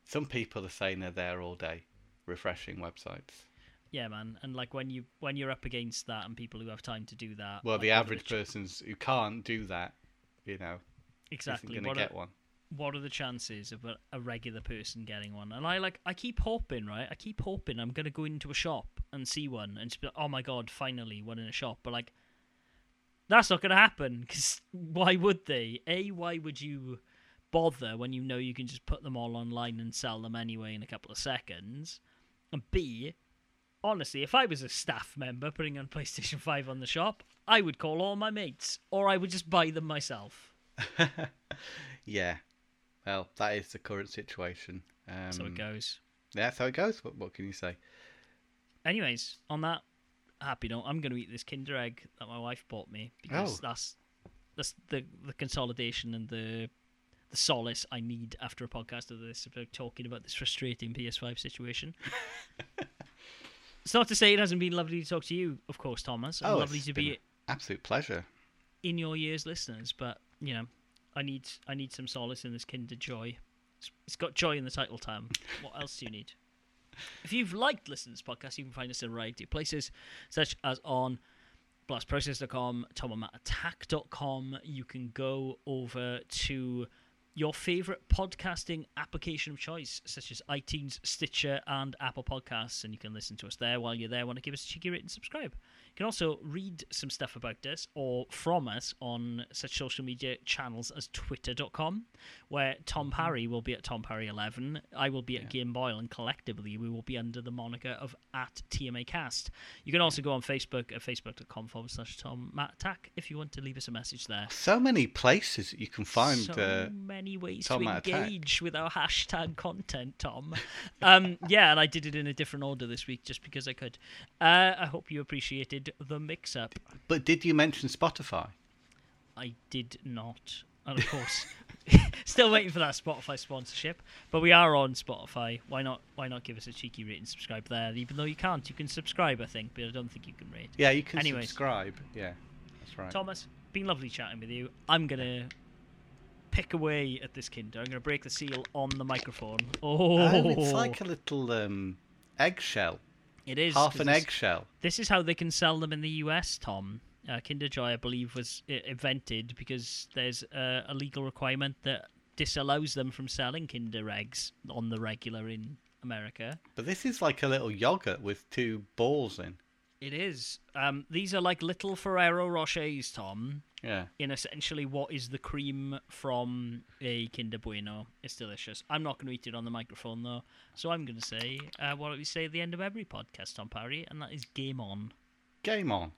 Some people are saying they're there all day, refreshing websites. yeah, man. And like when you when you're up against that, and people who have time to do that, Well, like, the average ch- persons who can't do that, you know, exactly what going to get one. what are the chances of a, a regular person getting one? And I like, I keep hoping, right? I keep hoping I'm gonna go into a shop and see one and just be like, oh my god, finally one in a shop. But like, that's not gonna happen because [LAUGHS] why would they? A, why would you bother when you know you can just put them all online and sell them anyway in a couple of seconds? And B, honestly, if I was a staff member putting on [LAUGHS] PlayStation Five on the shop, I would call all my mates, or I would just buy them myself. [LAUGHS] yeah. Well, that is the current situation. Um, So it goes. Yeah, that's how it goes. What, what can you say? Anyways, on that happy note, I'm going to eat this Kinder Egg that my wife bought me because Oh. that's that's the the consolidation and the the solace I need after a podcast of this talking about this frustrating PS5 situation. it's not to say it hasn't been lovely to talk to you, of course, Thomas, Oh, lovely it's to been be Absolute pleasure. in your years, listeners. But you know, I need I need some solace in this Kinder Joy. It's, it's got joy in the title, Tam. What else do you need? [LAUGHS] If you've liked listening to this podcast, you can find us in a variety of places, such as on blastprocess.com, tomomattack.com. You can go over to your favorite podcasting application of choice, such as iTunes, Stitcher, and Apple Podcasts, and you can listen to us there while you're there. Want to give us a cheeky rate and subscribe? You can also read some stuff about us or from us on such social media channels as twitter.com, where Tom Parry will be at Tom Parry11, I will be at Game Boyle, and collectively we will be under the moniker of at TMA Cast. You can also go on Facebook at facebook.com forward slash Tom Matt Attack if you want to leave us a message there. So many places you can find. so uh, many ways Tom to Matt Attack. engage with our hashtag content, Tom. um, yeah, and I did it in a different order this week just because I could. Uh, I hope you appreciated the mix-up. but did you mention Spotify? I did not, and of course, [LAUGHS] still waiting for that Spotify sponsorship. But we are on Spotify. Why not? Why not give us a cheeky rate and subscribe there? Even though you can't, you can subscribe. I think, but I don't think you can rate. Yeah, you can Anyways. subscribe. Yeah, that's right. Thomas, been lovely chatting with you. I'm gonna pick away at this Kinder. I'm gonna break the seal on the microphone. Oh, Oh, it's like a little um, eggshell, it is half an eggshell. This is how they can sell them in the US, Tom. Uh, Kinder Joy, I believe, was uh, invented because there's uh, a legal requirement that disallows them from selling Kinder eggs on the regular in America. But this is like a little yogurt with two balls in. It is. Um, these are like little Ferrero Rochers, Tom. Yeah. in essentially what is the cream from a Kinder Bueno. It's delicious. I'm not going to eat it on the microphone though, so I'm going to say uh, what we say at the end of every podcast, Tom Parry, and that is game on. Game on.